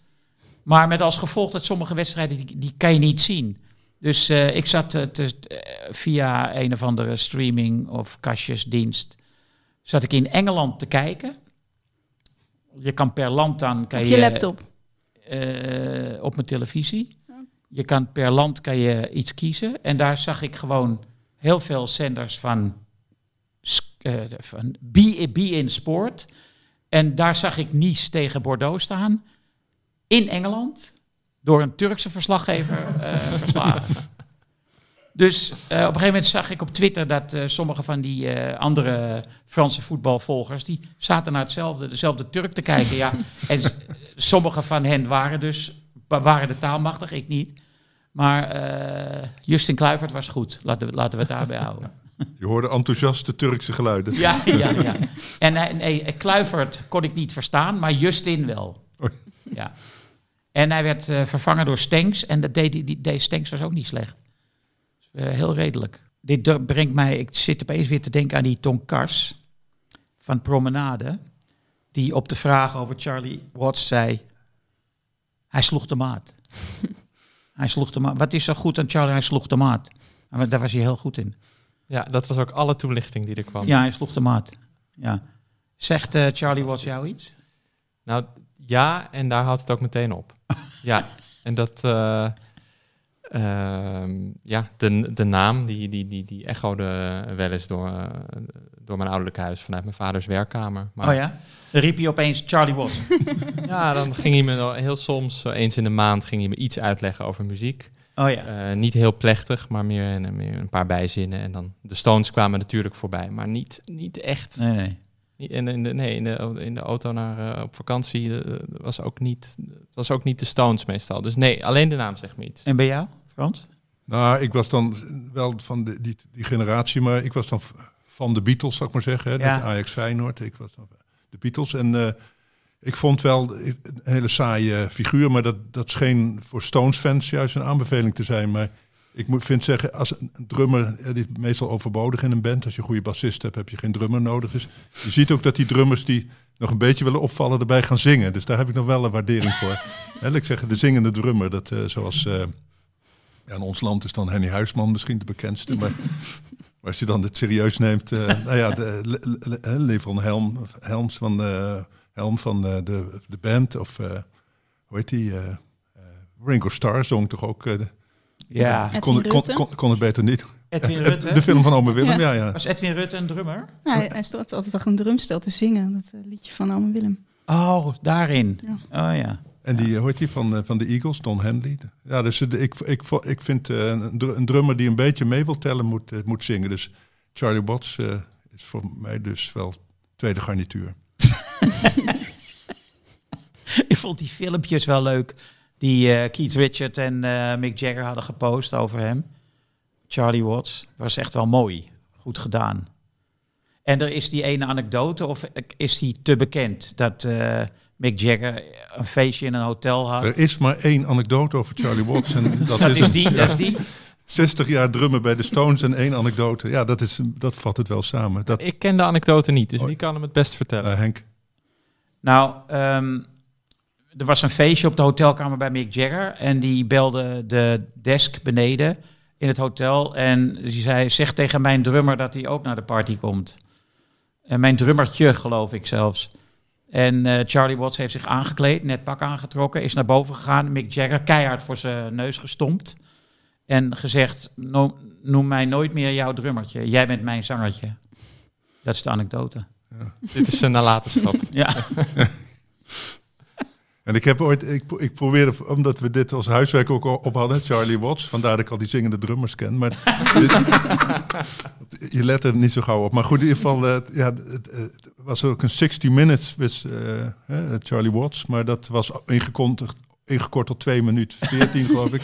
Maar met als gevolg dat sommige wedstrijden, die, die kan je niet zien. Dus eh, ik zat eh, te, via een of andere streaming of kastjesdienst, zat ik in Engeland te kijken. Je kan per land dan... Kan Op je laptop. eh, op mijn televisie. Je kan per land kan je iets kiezen. En daar zag ik gewoon heel veel zenders van, eh, van Be, Be in Sport. En daar zag ik Nice tegen Bordeaux staan. In Engeland. Door een Turkse verslaggever verslagen. Dus eh, op een gegeven moment zag ik op Twitter dat sommige van die andere Franse voetbalvolgers, die zaten naar hetzelfde, dezelfde Turk te kijken. ja. En sommige van hen waren dus waren de taalmachtig, ik niet. Maar eh, Justin Kluivert was goed. Laten we, laten we het daarbij houden. Je hoorde enthousiaste Turkse geluiden. Ja, ja, ja. En hij- nee, Kluivert kon ik niet verstaan, maar Justin wel. Oei. Ja. En hij werd eh, vervangen door Stenks. En dat deed, die, die, Stenks was ook niet slecht. Dus, eh, heel redelijk. Dit brengt mij, ik zit opeens weer te denken aan die Ton Kars van Promenade. Die op de vraag over Charlie Watts zei, hij sloeg de maat. hij sloeg de maat. Wat is zo goed aan Charlie? Hij sloeg de maat. Maar daar was hij heel goed in. Ja, dat was ook alle toelichting die er kwam. Ja, hij sloeg de maat. Ja. Zegt eh, Charlie Watts jou iets? Nou ja, en daar houdt het ook meteen op. ja, en dat. eh, ehm, ja, de, de naam die, die, die, die echode wel eens door, eh, door mijn ouderlijk huis vanuit mijn vaders werkkamer. Maar Oh ja? Riep hij opeens Charlie Watts. ja, dan ging hij me wel heel soms, eh, eens in de maand, ging hij me iets uitleggen over muziek. Oh ja. Eh, niet heel plechtig, maar meer, een- meer een paar bijzinnen. En dan de Stones kwamen natuurlijk voorbij, maar niet, niet echt. Nee, En in de, nee, in de, in de auto naar, eh, op vakantie eh, was ook niet, was ook niet de Stones meestal. Dus nee, alleen de naam zegt me iets. En bij jou, Frans? Nou, ik was dan wel van de, die, die generatie, maar ik was dan van de Beatles, zou ik maar zeggen. Hè? Ja. Dat is Ajax Feyenoord. Ik was dan de Beatles. En eh, ik vond wel een hele saaie figuur, maar dat, dat scheen voor Stones-fans juist een aanbeveling te zijn. Maar ik moet, vind zeggen, als een drummer, die is meestal overbodig in een band. Als je een goede bassist hebt, heb je geen drummer nodig. Dus je ziet ook dat die drummers die nog een beetje willen opvallen, erbij gaan zingen. Dus daar heb ik nog wel een waardering voor. Laat ik zeggen, de zingende drummer, dat eh, zoals... eh, ja, in ons land is dan Henny Huisman misschien de bekendste. Maar, maar als je dan het serieus neemt, eh, nou ja, de Le- Le- Le- Levron Helm, Helms van, eh, Helm van eh, de, de band, of eh, hoe heet die? eh, Ringo Starr zong toch ook. eh, de- Ja. die kon, kon, kon, kon het beter niet. Edwin Rutte. De film van Ome Willem, ja, ja. Was Edwin Rutte een drummer? Nou, hij, hij stond altijd achter een drumstel te zingen. Dat liedje van Ome Willem. Oh, daarin. Ja. Oh ja. En die, hoe heet die van, eh, van de Eagles, Don Henley. Ja, dus eh, ik, ik, ik vind eh, een, dr- een drummer die een beetje mee wil tellen, moet, eh, moet zingen. Dus Charlie Watts eh, is voor mij dus wel tweede garnituur. Ik vond die filmpjes wel leuk. Die eh, Keith Richard en eh, Mick Jagger hadden gepost over hem. Charlie Watts. Was echt wel mooi. Goed gedaan. En er is die ene anekdote, of is die te bekend? Dat eh, Mick Jagger een feestje in een hotel had. Er is maar één anekdote over Charlie Watts. En dat, dat is, is een die, dat is die. 60 jaar drummen bij de Stones en één anekdote. Ja, dat, is, dat vat het wel samen. Dat, Ik ken de anekdote niet, dus Oh. wie kan hem het best vertellen? eh, Henk, Nou, ehm, er was een feestje op de hotelkamer bij Mick Jagger. En die belde de desk beneden in het hotel. En die zei, zeg tegen mijn drummer dat hij ook naar de party komt. En mijn drummertje, geloof ik zelfs. En eh, Charlie Watts heeft zich aangekleed, net pak aangetrokken, is naar boven gegaan. Mick Jagger keihard voor zijn neus gestompt. En gezegd, "No- noem mij nooit meer jouw drummertje. Jij bent mijn zangertje. Dat is de anekdote. Dit is een nalatenschap. Ja. En ik heb ooit, ik, ik probeerde, omdat we dit als huiswerk ook al op hadden, Charlie Watts, vandaar dat ik al die zingende drummers ken. Maar dit- je let er niet zo gauw op. Maar goed, in ieder geval, eh, ja, het, het- was ook een 60 minutes with eh, Charlie Watts, maar dat was ingekort, tot 2 minuten 14, geloof ik.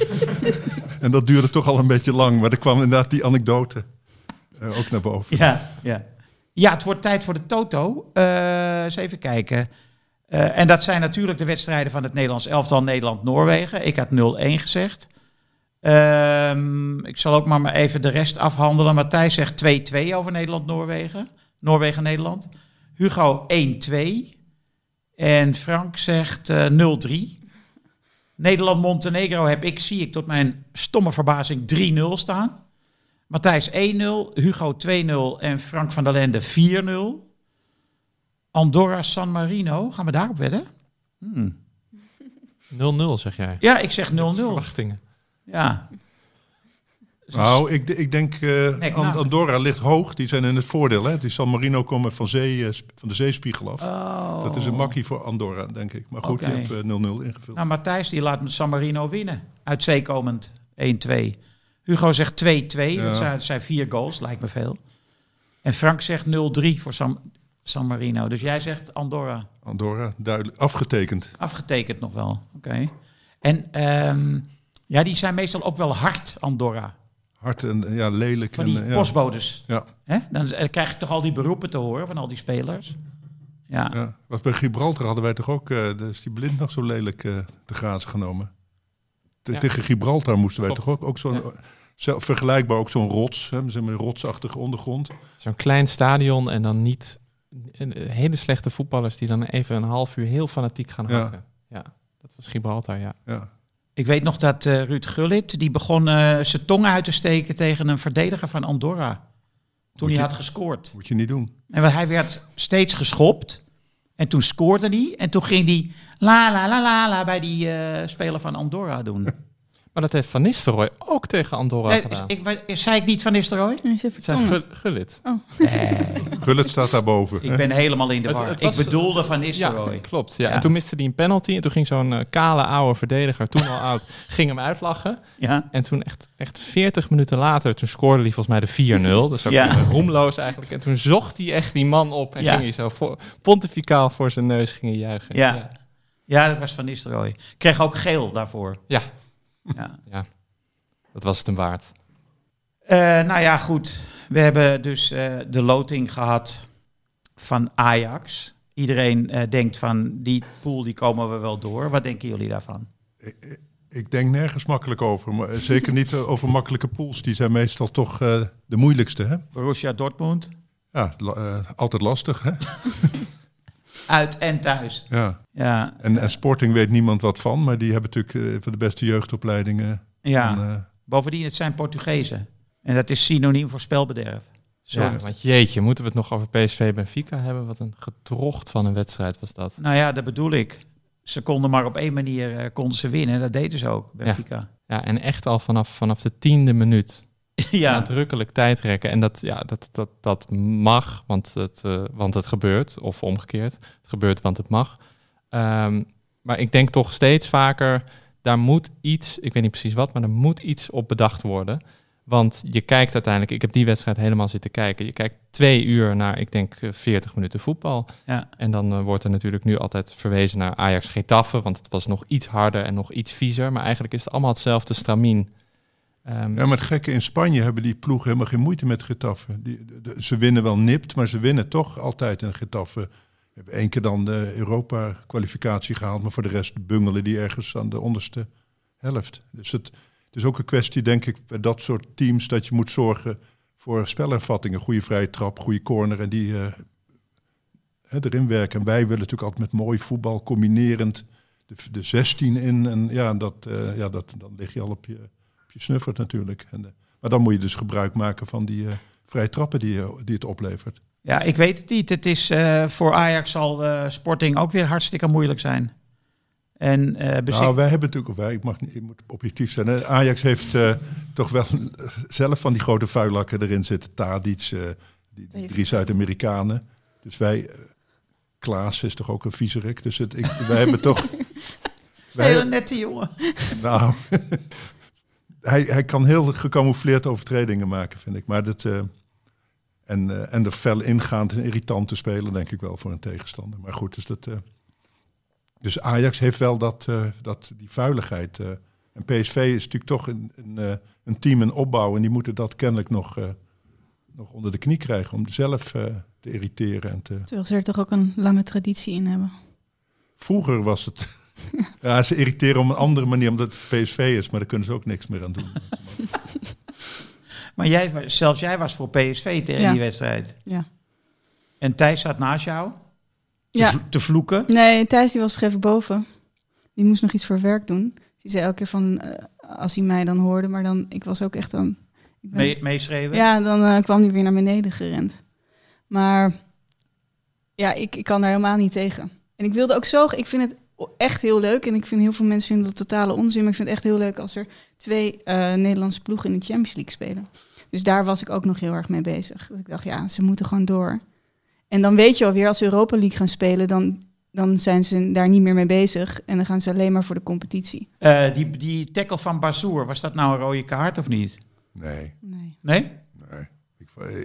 en dat duurde toch al een beetje lang, maar er kwam inderdaad die anekdote eh, ook naar boven. Ja, ja. ja, het wordt tijd voor de Toto. Eh eens even kijken. En dat zijn natuurlijk de wedstrijden van het Nederlands elftal Nederland-Noorwegen. Ik had 0-1 gezegd. Ehm, ik zal ook maar, maar even de rest afhandelen. Matthijs zegt 2-2 over Nederland-Noorwegen. Noorwegen-Nederland. Hugo 1-2. En Frank zegt eh 0-3. Nederland-Montenegro heb ik, zie ik tot mijn stomme verbazing, 3-0 staan. Matthijs 1-0, Hugo 2-0 en Frank van der Lende 4-0. Andorra San Marino, gaan we daarop wedden? Hmm. 0-0 zeg jij. Ja, ik zeg 0-0. Verwachtingen. Ja. Nou, ik, ik denk, eh, Nee, nou. Andorra ligt hoog. Die zijn in het voordeel. Hè? Die San Marino komen van, zee, eh, van de zeespiegel af. Oh. Dat is een makkie voor Andorra, denk ik. Maar goed, je hebt eh, 0-0 ingevuld. Nou, Matthijs die laat met San Marino winnen. Uit zee komend 1-2. Hugo zegt 2-2. Ja. Dat zijn, dat zijn vier goals, lijkt me veel. En Frank zegt 0-3 voor San, San Marino. Dus jij zegt Andorra. Andorra, duidelijk. Afgetekend. Afgetekend nog wel. Oké. En ehm, ja, die zijn meestal ook wel hard, Andorra. Hard en ja, lelijk. Van en, die ja. postbodes. Ja, Hè? Dan krijg je toch al die beroepen te horen van al die spelers. Ja. ja. Was bij Gibraltar hadden wij toch ook, eh dus die blind nog zo lelijk eh te grazen genomen. Ja. Tegen Gibraltar moesten wij Klopt. toch ook, ook zo'n, Ja. zo- vergelijkbaar ook zo'n rots, hè, zeg maar, een rotsachtige ondergrond. Zo'n klein stadion en dan niet een- een- hele slechte voetballers die dan even een half uur heel fanatiek gaan Ja. hakken. Ja, dat was Gibraltar, ja. Ja. Ik weet nog dat eh, Ruud Gullit, die begon eh, zijn tong uit te steken tegen een verdediger van Andorra. Toen hij had gescoord. Moet je niet doen. En want hij werd steeds geschopt. En toen scoorde hij. En toen ging hij la la la la la bij die eh, speler van Andorra doen. Maar dat heeft Van Nistelrooy ook tegen Andorra Nee, gedaan. ik, ik, zei ik niet van Nistelrooy? Zijn. Gul- Gullit. Gullit staat daarboven. Ik ben helemaal in de war. ik bedoelde van Ja, Nistelrooy. klopt. Ja. Ja. En toen miste hij een penalty. En toen ging zo'n eh, kale oude verdediger, toen al oud, ging hem uitlachen. Ja. En toen echt, echt 40 minuten later, toen scoorde hij volgens mij de 4-0. Dus ook Ja. roemloos eigenlijk. En toen zocht hij echt die man op en Ja. ging hij zo voor, pontificaal voor zijn neus gingen juichen. Ja. Ja, dat was van Nistelrooy. Kreeg ook geel daarvoor. Ja. Ja. Dat was het hem waard. Eh, nou ja, goed. We hebben dus eh, de loting gehad van Ajax. Iedereen eh, denkt van die pool die komen we wel door. Wat denken jullie daarvan? Ik denk nergens makkelijk over. Maar zeker niet over makkelijke pools. Die zijn meestal toch eh, de moeilijkste. Hè? Borussia Dortmund, Ja, eh, altijd lastig. Hè? uit en thuis. Ja. Ja, En, en Sporting weet niemand wat van. Maar die hebben natuurlijk eh, van de beste jeugdopleidingen. ja. En, eh, bovendien het zijn Portugezen. En dat is synoniem voor spelbederf. Zo. Ja, want jeetje, moeten we het nog over PSV Benfica hebben? Wat een gedrocht van een wedstrijd was dat. Nou ja, dat bedoel ik. Ze konden maar op één manier eh, konden ze winnen. Dat deden ze ook, Benfica. Ja, en echt al vanaf, vanaf de tiende minuut. Ja, Nadrukkelijk tijdrekken. En dat, ja, dat, dat, dat mag, want het, eh, want het gebeurt. Of omgekeerd. Het gebeurt, want het mag. Ehm, maar ik denk toch steeds vaker, daar moet iets, ik weet niet precies wat, maar er moet iets op bedacht worden. Want je kijkt uiteindelijk, ik heb die wedstrijd helemaal zitten kijken. Je kijkt twee uur naar, ik denk, eh, 40 minuten voetbal. ja. En dan eh, wordt er natuurlijk nu altijd verwezen naar Ajax Getafe, want het was nog iets harder en nog iets viezer. Maar eigenlijk is het allemaal hetzelfde stramien. Ehm, ja, maar het gekke in Spanje hebben die ploegen helemaal geen moeite met Getafe. Die, ze winnen wel nipt, maar ze winnen toch altijd in Getafe. hebben één keer dan de Europa-kwalificatie gehaald, maar voor de rest bungelen die ergens aan de onderste helft. Dus het, is ook een kwestie, denk ik, bij dat soort teams dat je moet zorgen voor spelervattingen. Goede vrije trap, goede corner en die eh, erin werken. En wij willen natuurlijk altijd met mooi voetbal, combinerend de, de 16 in. En ja, dat, eh, ja dat, dan lig je al op je, je snuffert natuurlijk. En, eh, maar dan moet je dus gebruik maken van die eh, vrije trappen die, eh, die het oplevert. Ja, ik weet het niet. Het is eh, voor Ajax zal eh, Sporting ook weer hartstikke moeilijk zijn. En eh Nou, wij hebben natuurlijk, of wij, ik, mag niet, ik moet objectief zijn. hè. Ajax heeft eh, toch wel zelf van die grote vuilakken erin zitten. Tadic, eh, die, die drie Zuid-Amerikanen. Dus wij, Klaas is toch ook een viezerik. Dus het, ik, wij hebben toch... wij, Hele nette jongen. nou, hij, hij kan heel gecamoufleerd overtredingen maken, vind ik. Maar dat, eh, en, eh, en er fel ingaand en irritant te spelen, denk ik wel voor een tegenstander. Maar goed, dus, dat, eh, dus Ajax heeft wel dat, dat, die vuiligheid. en PSV is natuurlijk toch een, een, een team in opbouw. En die moeten dat kennelijk nog, nog onder de knie krijgen om zelf te irriteren. En te... Terwijl ze er toch ook een lange traditie in hebben. Vroeger was het... ja, ze irriteren op een andere manier omdat het PSV is. Maar daar kunnen ze ook niks meer aan doen. Maar jij, zelfs jij was voor PSV tegen Ja. die wedstrijd. Ja. En Thijs zat naast jou te, Ja. te vloeken. Nee, Thijs die was vergeven boven. Die moest nog iets voor werk doen. Die zei elke keer van, eh, als hij mij dan hoorde, maar dan, ik was ook echt dan... Ik ben- Mee, meeschreven. ja, dan eh, kwam hij weer naar beneden gerend. Maar ja, ik, ik kan daar helemaal niet tegen. En ik wilde ook zo, ik vind het echt heel leuk. En ik vind heel veel mensen vinden dat totale onzin. Maar ik vind het echt heel leuk als er twee eh, Nederlandse ploegen in de Champions League spelen. Dus daar was ik ook nog heel erg mee bezig. Dat ik dacht, ja, ze moeten gewoon door. En dan weet je alweer, als ze Europa League gaan spelen, dan, dan zijn ze daar niet meer mee bezig. En dan gaan ze alleen maar voor de competitie. Eh, die, die tackle van Bazoer, was dat nou een rode kaart of niet? Nee. Nee. Nee? Nee.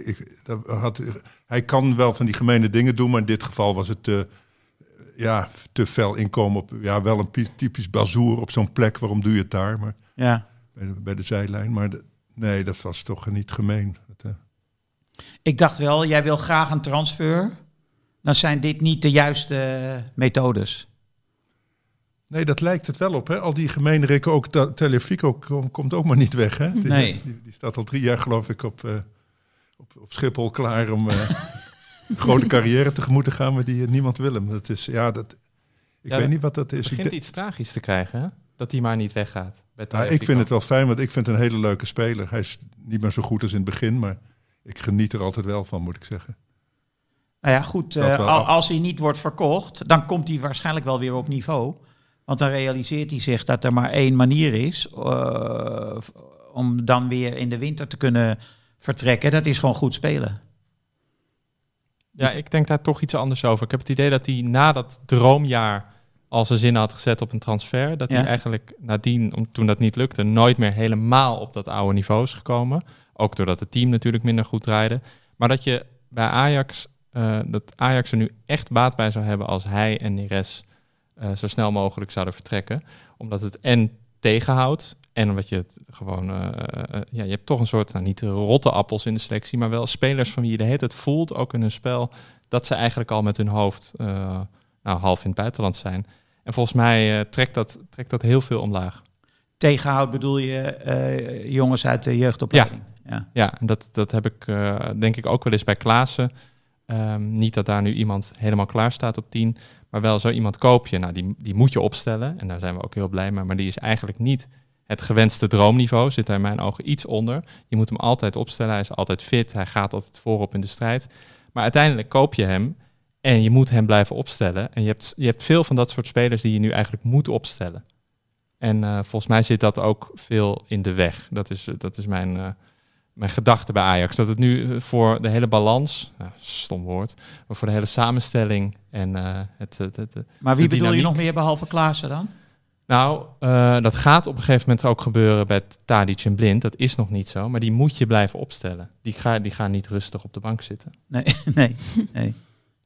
Ik, ik, dat had, hij kan wel van die gemene dingen doen, maar in dit geval was het te, ja, te fel inkomen op ja, wel een pi- typisch bazoer op zo'n plek. Waarom doe je het daar? Maar Ja. bij de, bij de zijlijn. Maar de- nee, dat was toch niet gemeen. Dat, eh, Ik dacht wel, jij wil graag een transfer. Dan zijn dit niet de juiste eh, methodes. nee, dat lijkt het wel op. Hè? Al die gemene rikken, ook Telefico kom- komt ook maar niet weg. Hè? Die, Nee. die, die staat al drie jaar geloof ik op, eh, op, op Schiphol klaar om grote carrière tegemoet te gaan. Maar die eh, niemand wil hem. Dat is, ja, dat, ik Ja, weet niet wat dat is. Het Ik begint iets tragisch te krijgen, hè? Dat hij maar niet weggaat. Ja, ik vind het wel fijn, want ik vind het een hele leuke speler. Hij is niet meer zo goed als in het begin, maar ik geniet er altijd wel van, moet ik zeggen. Nou ja, goed. Eh, als hij niet wordt verkocht, dan komt hij waarschijnlijk wel weer op niveau. Want dan realiseert hij zich dat er maar één manier is eh, om dan weer in de winter te kunnen vertrekken. Dat is gewoon goed spelen. Ja, ik denk daar toch iets anders over. Ik heb het idee dat hij na dat droomjaar al zijn zin had gezet op een transfer. Dat Ja. hij eigenlijk nadien, om, toen dat niet lukte, nooit meer helemaal op dat oude niveau is gekomen. Ook doordat het team natuurlijk minder goed draaide. Maar dat je bij Ajax, eh, dat Ajax er nu echt baat bij zou hebben als hij en Neres eh, zo snel mogelijk zouden vertrekken. Omdat het en tegenhoudt en omdat je het gewoon, eh, eh, ja, je hebt toch een soort, nou niet rotte appels in de selectie, maar wel spelers van wie je de hele tijd voelt, ook in hun spel, dat ze eigenlijk al met hun hoofd eh, nou, half in het buitenland zijn. En volgens mij eh, trekt, dat, trekt dat heel veel omlaag. Tegenhoud bedoel je eh, jongens uit de jeugdopleiding. Ja. Ja, en dat, dat heb ik eh, denk ik ook wel eens bij Klaassen. Ehm, niet dat daar nu iemand helemaal klaar staat op 10, maar wel zo iemand koop je. Nou, die, die moet je opstellen en daar zijn we ook heel blij mee. Maar die is eigenlijk niet het gewenste droomniveau, zit daar in mijn ogen iets onder. Je moet hem altijd opstellen, hij is altijd fit, hij gaat altijd voorop in de strijd. Maar uiteindelijk koop je hem en je moet hem blijven opstellen. En je hebt, je hebt veel van dat soort spelers die je nu eigenlijk moet opstellen. En eh, volgens mij zit dat ook veel in de weg. Dat is, dat is mijn, eh, mijn gedachte bij Ajax. Dat het nu eh, voor de hele balans, nou, stom woord, maar voor de hele samenstelling en eh, het, het, Maar wie bedoel je nog meer behalve Klaassen dan? Nou, eh, dat gaat op een gegeven moment ook gebeuren bij Tadic en Blind. Dat is nog niet zo, maar die moet je blijven opstellen. Die, ga, die gaan niet rustig op de bank zitten. Nee, nee, nee.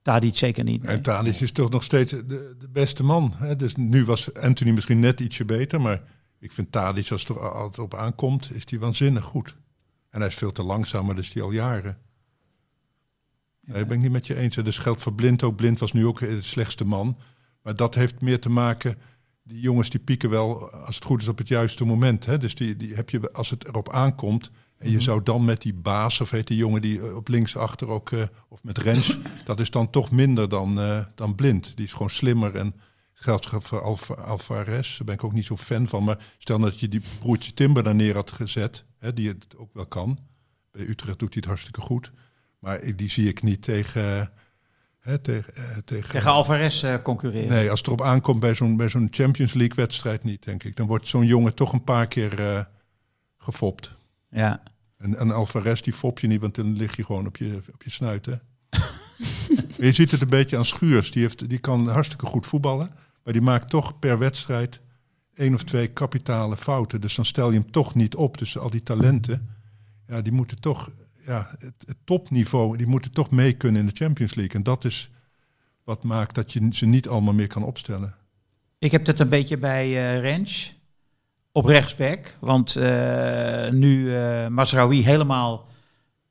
Tadic zeker niet. nee. En Thalys is toch nog steeds de, de beste man. Hè? Dus nu was Anthony misschien net ietsje beter, maar ik vind Thalys, als het er altijd op aankomt, is hij waanzinnig goed. En hij is veel te langzaam, maar dat is hij al jaren. Nee, ben ik niet met je eens. Dus geldt voor Blind ook. Blind was nu ook de slechtste man. Maar dat heeft meer te maken... Die jongens die pieken wel, als het goed is, op het juiste moment. Hè? Dus die, die heb je, als het erop aankomt... En je Mhm. zou dan met die baas, of heet die jongen die eh, op linksachter ook... eh, of met Rens, dat is dan toch minder dan, eh, dan Blind. Die is gewoon slimmer en... Geldt voor Alfa, Alvarez, daar ben ik ook niet zo fan van. Maar stel dat je die broertje Timber daar neer had gezet, hè, die het ook wel kan. Bij Utrecht doet hij het hartstikke goed. Maar die zie ik niet tegen... Hè, tegen, eh, tegen, Tegen Alvarez eh, concurreren. Nee, als het erop aankomt bij zo'n, bij zo'n Champions League wedstrijd niet, denk ik. Dan wordt zo'n jongen toch een paar keer eh, gefopt. Ja. En, en Alvarez, die fop je niet, want dan lig je gewoon op je, op je snuit. Hè? Je ziet het een beetje aan Schuurs. Die, heeft, die kan hartstikke goed voetballen. Maar die maakt toch per wedstrijd één of twee kapitale fouten. Dus dan stel je hem toch niet op. Dus al die talenten, ja, die moeten toch... Ja, het, het topniveau, die moeten toch mee kunnen in de Champions League. En dat is wat maakt dat je ze niet allemaal meer kan opstellen. Ik heb het een beetje bij eh Rens op rechtsback. Want eh, nu eh Masraoui helemaal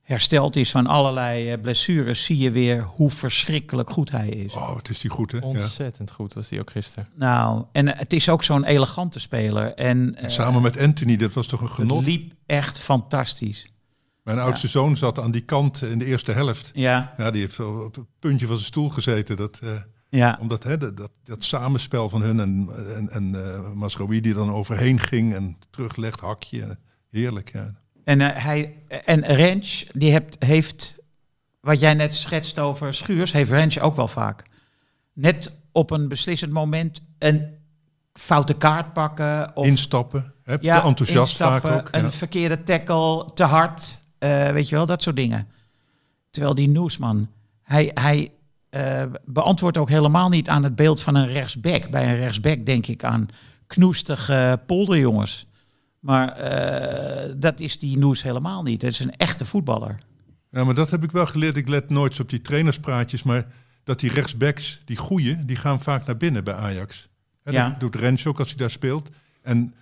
hersteld is van allerlei eh, blessures, zie je weer hoe verschrikkelijk goed hij is. Oh, wat is die goed, hè? Ja. Ontzettend goed was die ook gisteren. Nou, en het is ook zo'n elegante speler. En, En samen met Anthony, dat was toch een het genot. liep echt fantastisch. Mijn oudste zoon zat aan die kant in de eerste helft. Ja, Ja, die heeft op het puntje van zijn stoel gezeten. Dat, eh, ja. omdat hè, dat, dat, dat samenspel van hun en, en, en Masraoui die dan overheen ging en teruglegt, hakje. Heerlijk, ja. En, eh, hij, en Rens, die hebt, heeft, wat jij net schetst over Schuurs, heeft Rens ook wel vaak. Net op een beslissend moment een foute kaart pakken. Of Instappen, hè, te enthousiast vaak ook. Een ja. verkeerde tackle, te hard, eh, weet je wel, dat soort dingen. Terwijl die Noesman, hij, hij eh, beantwoordt ook helemaal niet aan het beeld van een rechtsback. Bij een rechtsback denk ik aan knoestige polderjongens. Maar eh, dat is die Noes helemaal niet. Het is een echte voetballer. Ja, maar dat heb ik wel geleerd. Ik let nooit op die trainerspraatjes, maar dat die rechtsbacks, die goeie, die gaan vaak naar binnen bij Ajax. Ja. Dat doet Rens ook als hij daar speelt. En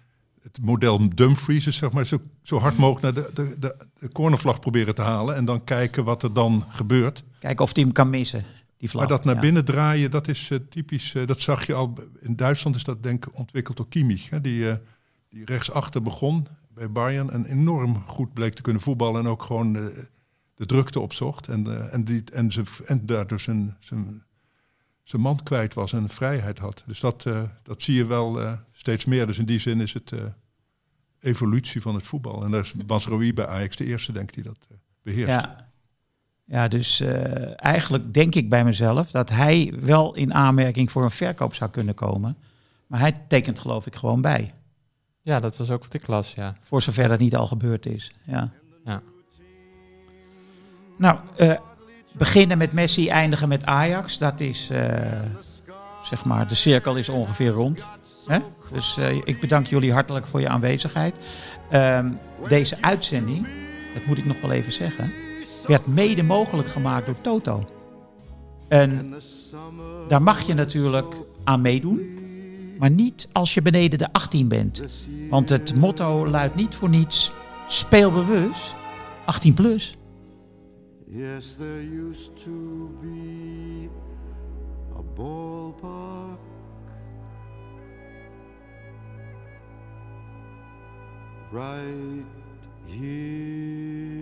het model Dumfries is zeg maar zo, zo hard mogelijk naar de, de, de, de cornervlag proberen te halen en dan kijken wat er dan gebeurt. Kijken of hij hem kan missen, die vlag. Maar dat naar Ja. binnen draaien, dat is eh, typisch. eh, dat zag je al in Duitsland, is dat denk ik ontwikkeld door Kimmich. Hè, die, eh, die rechtsachter begon bij Bayern en enorm goed bleek te kunnen voetballen. En ook gewoon de drukte opzocht. En, en, die, en, ze, en daardoor zijn, zijn, zijn man kwijt was en vrijheid had. Dus dat, eh, dat zie je wel eh, steeds meer. Dus in die zin is het eh, evolutie van het voetbal. En daar is Basroui bij Ajax de eerste, denk ik, die dat eh, beheerst. Ja. ja, dus eh, eigenlijk denk ik bij mezelf dat hij wel in aanmerking voor een verkoop zou kunnen komen. Maar hij tekent geloof ik gewoon bij. Ja, dat was ook wat ik las, ja. Voor zover dat niet al gebeurd is. Ja. Ja. Nou, eh, beginnen met Messi, eindigen met Ajax. Dat is, eh, zeg maar, de cirkel is ongeveer rond. Hè? Dus eh, ik bedank jullie hartelijk voor je aanwezigheid. Ehm, deze uitzending, dat moet ik nog wel even zeggen, werd mede mogelijk gemaakt door Toto. En daar mag je natuurlijk aan meedoen. Maar niet als je beneden de 18 bent. Want het motto luidt niet voor niets: speel bewust 18 plus. Yes, there used to be a ballpark. Right here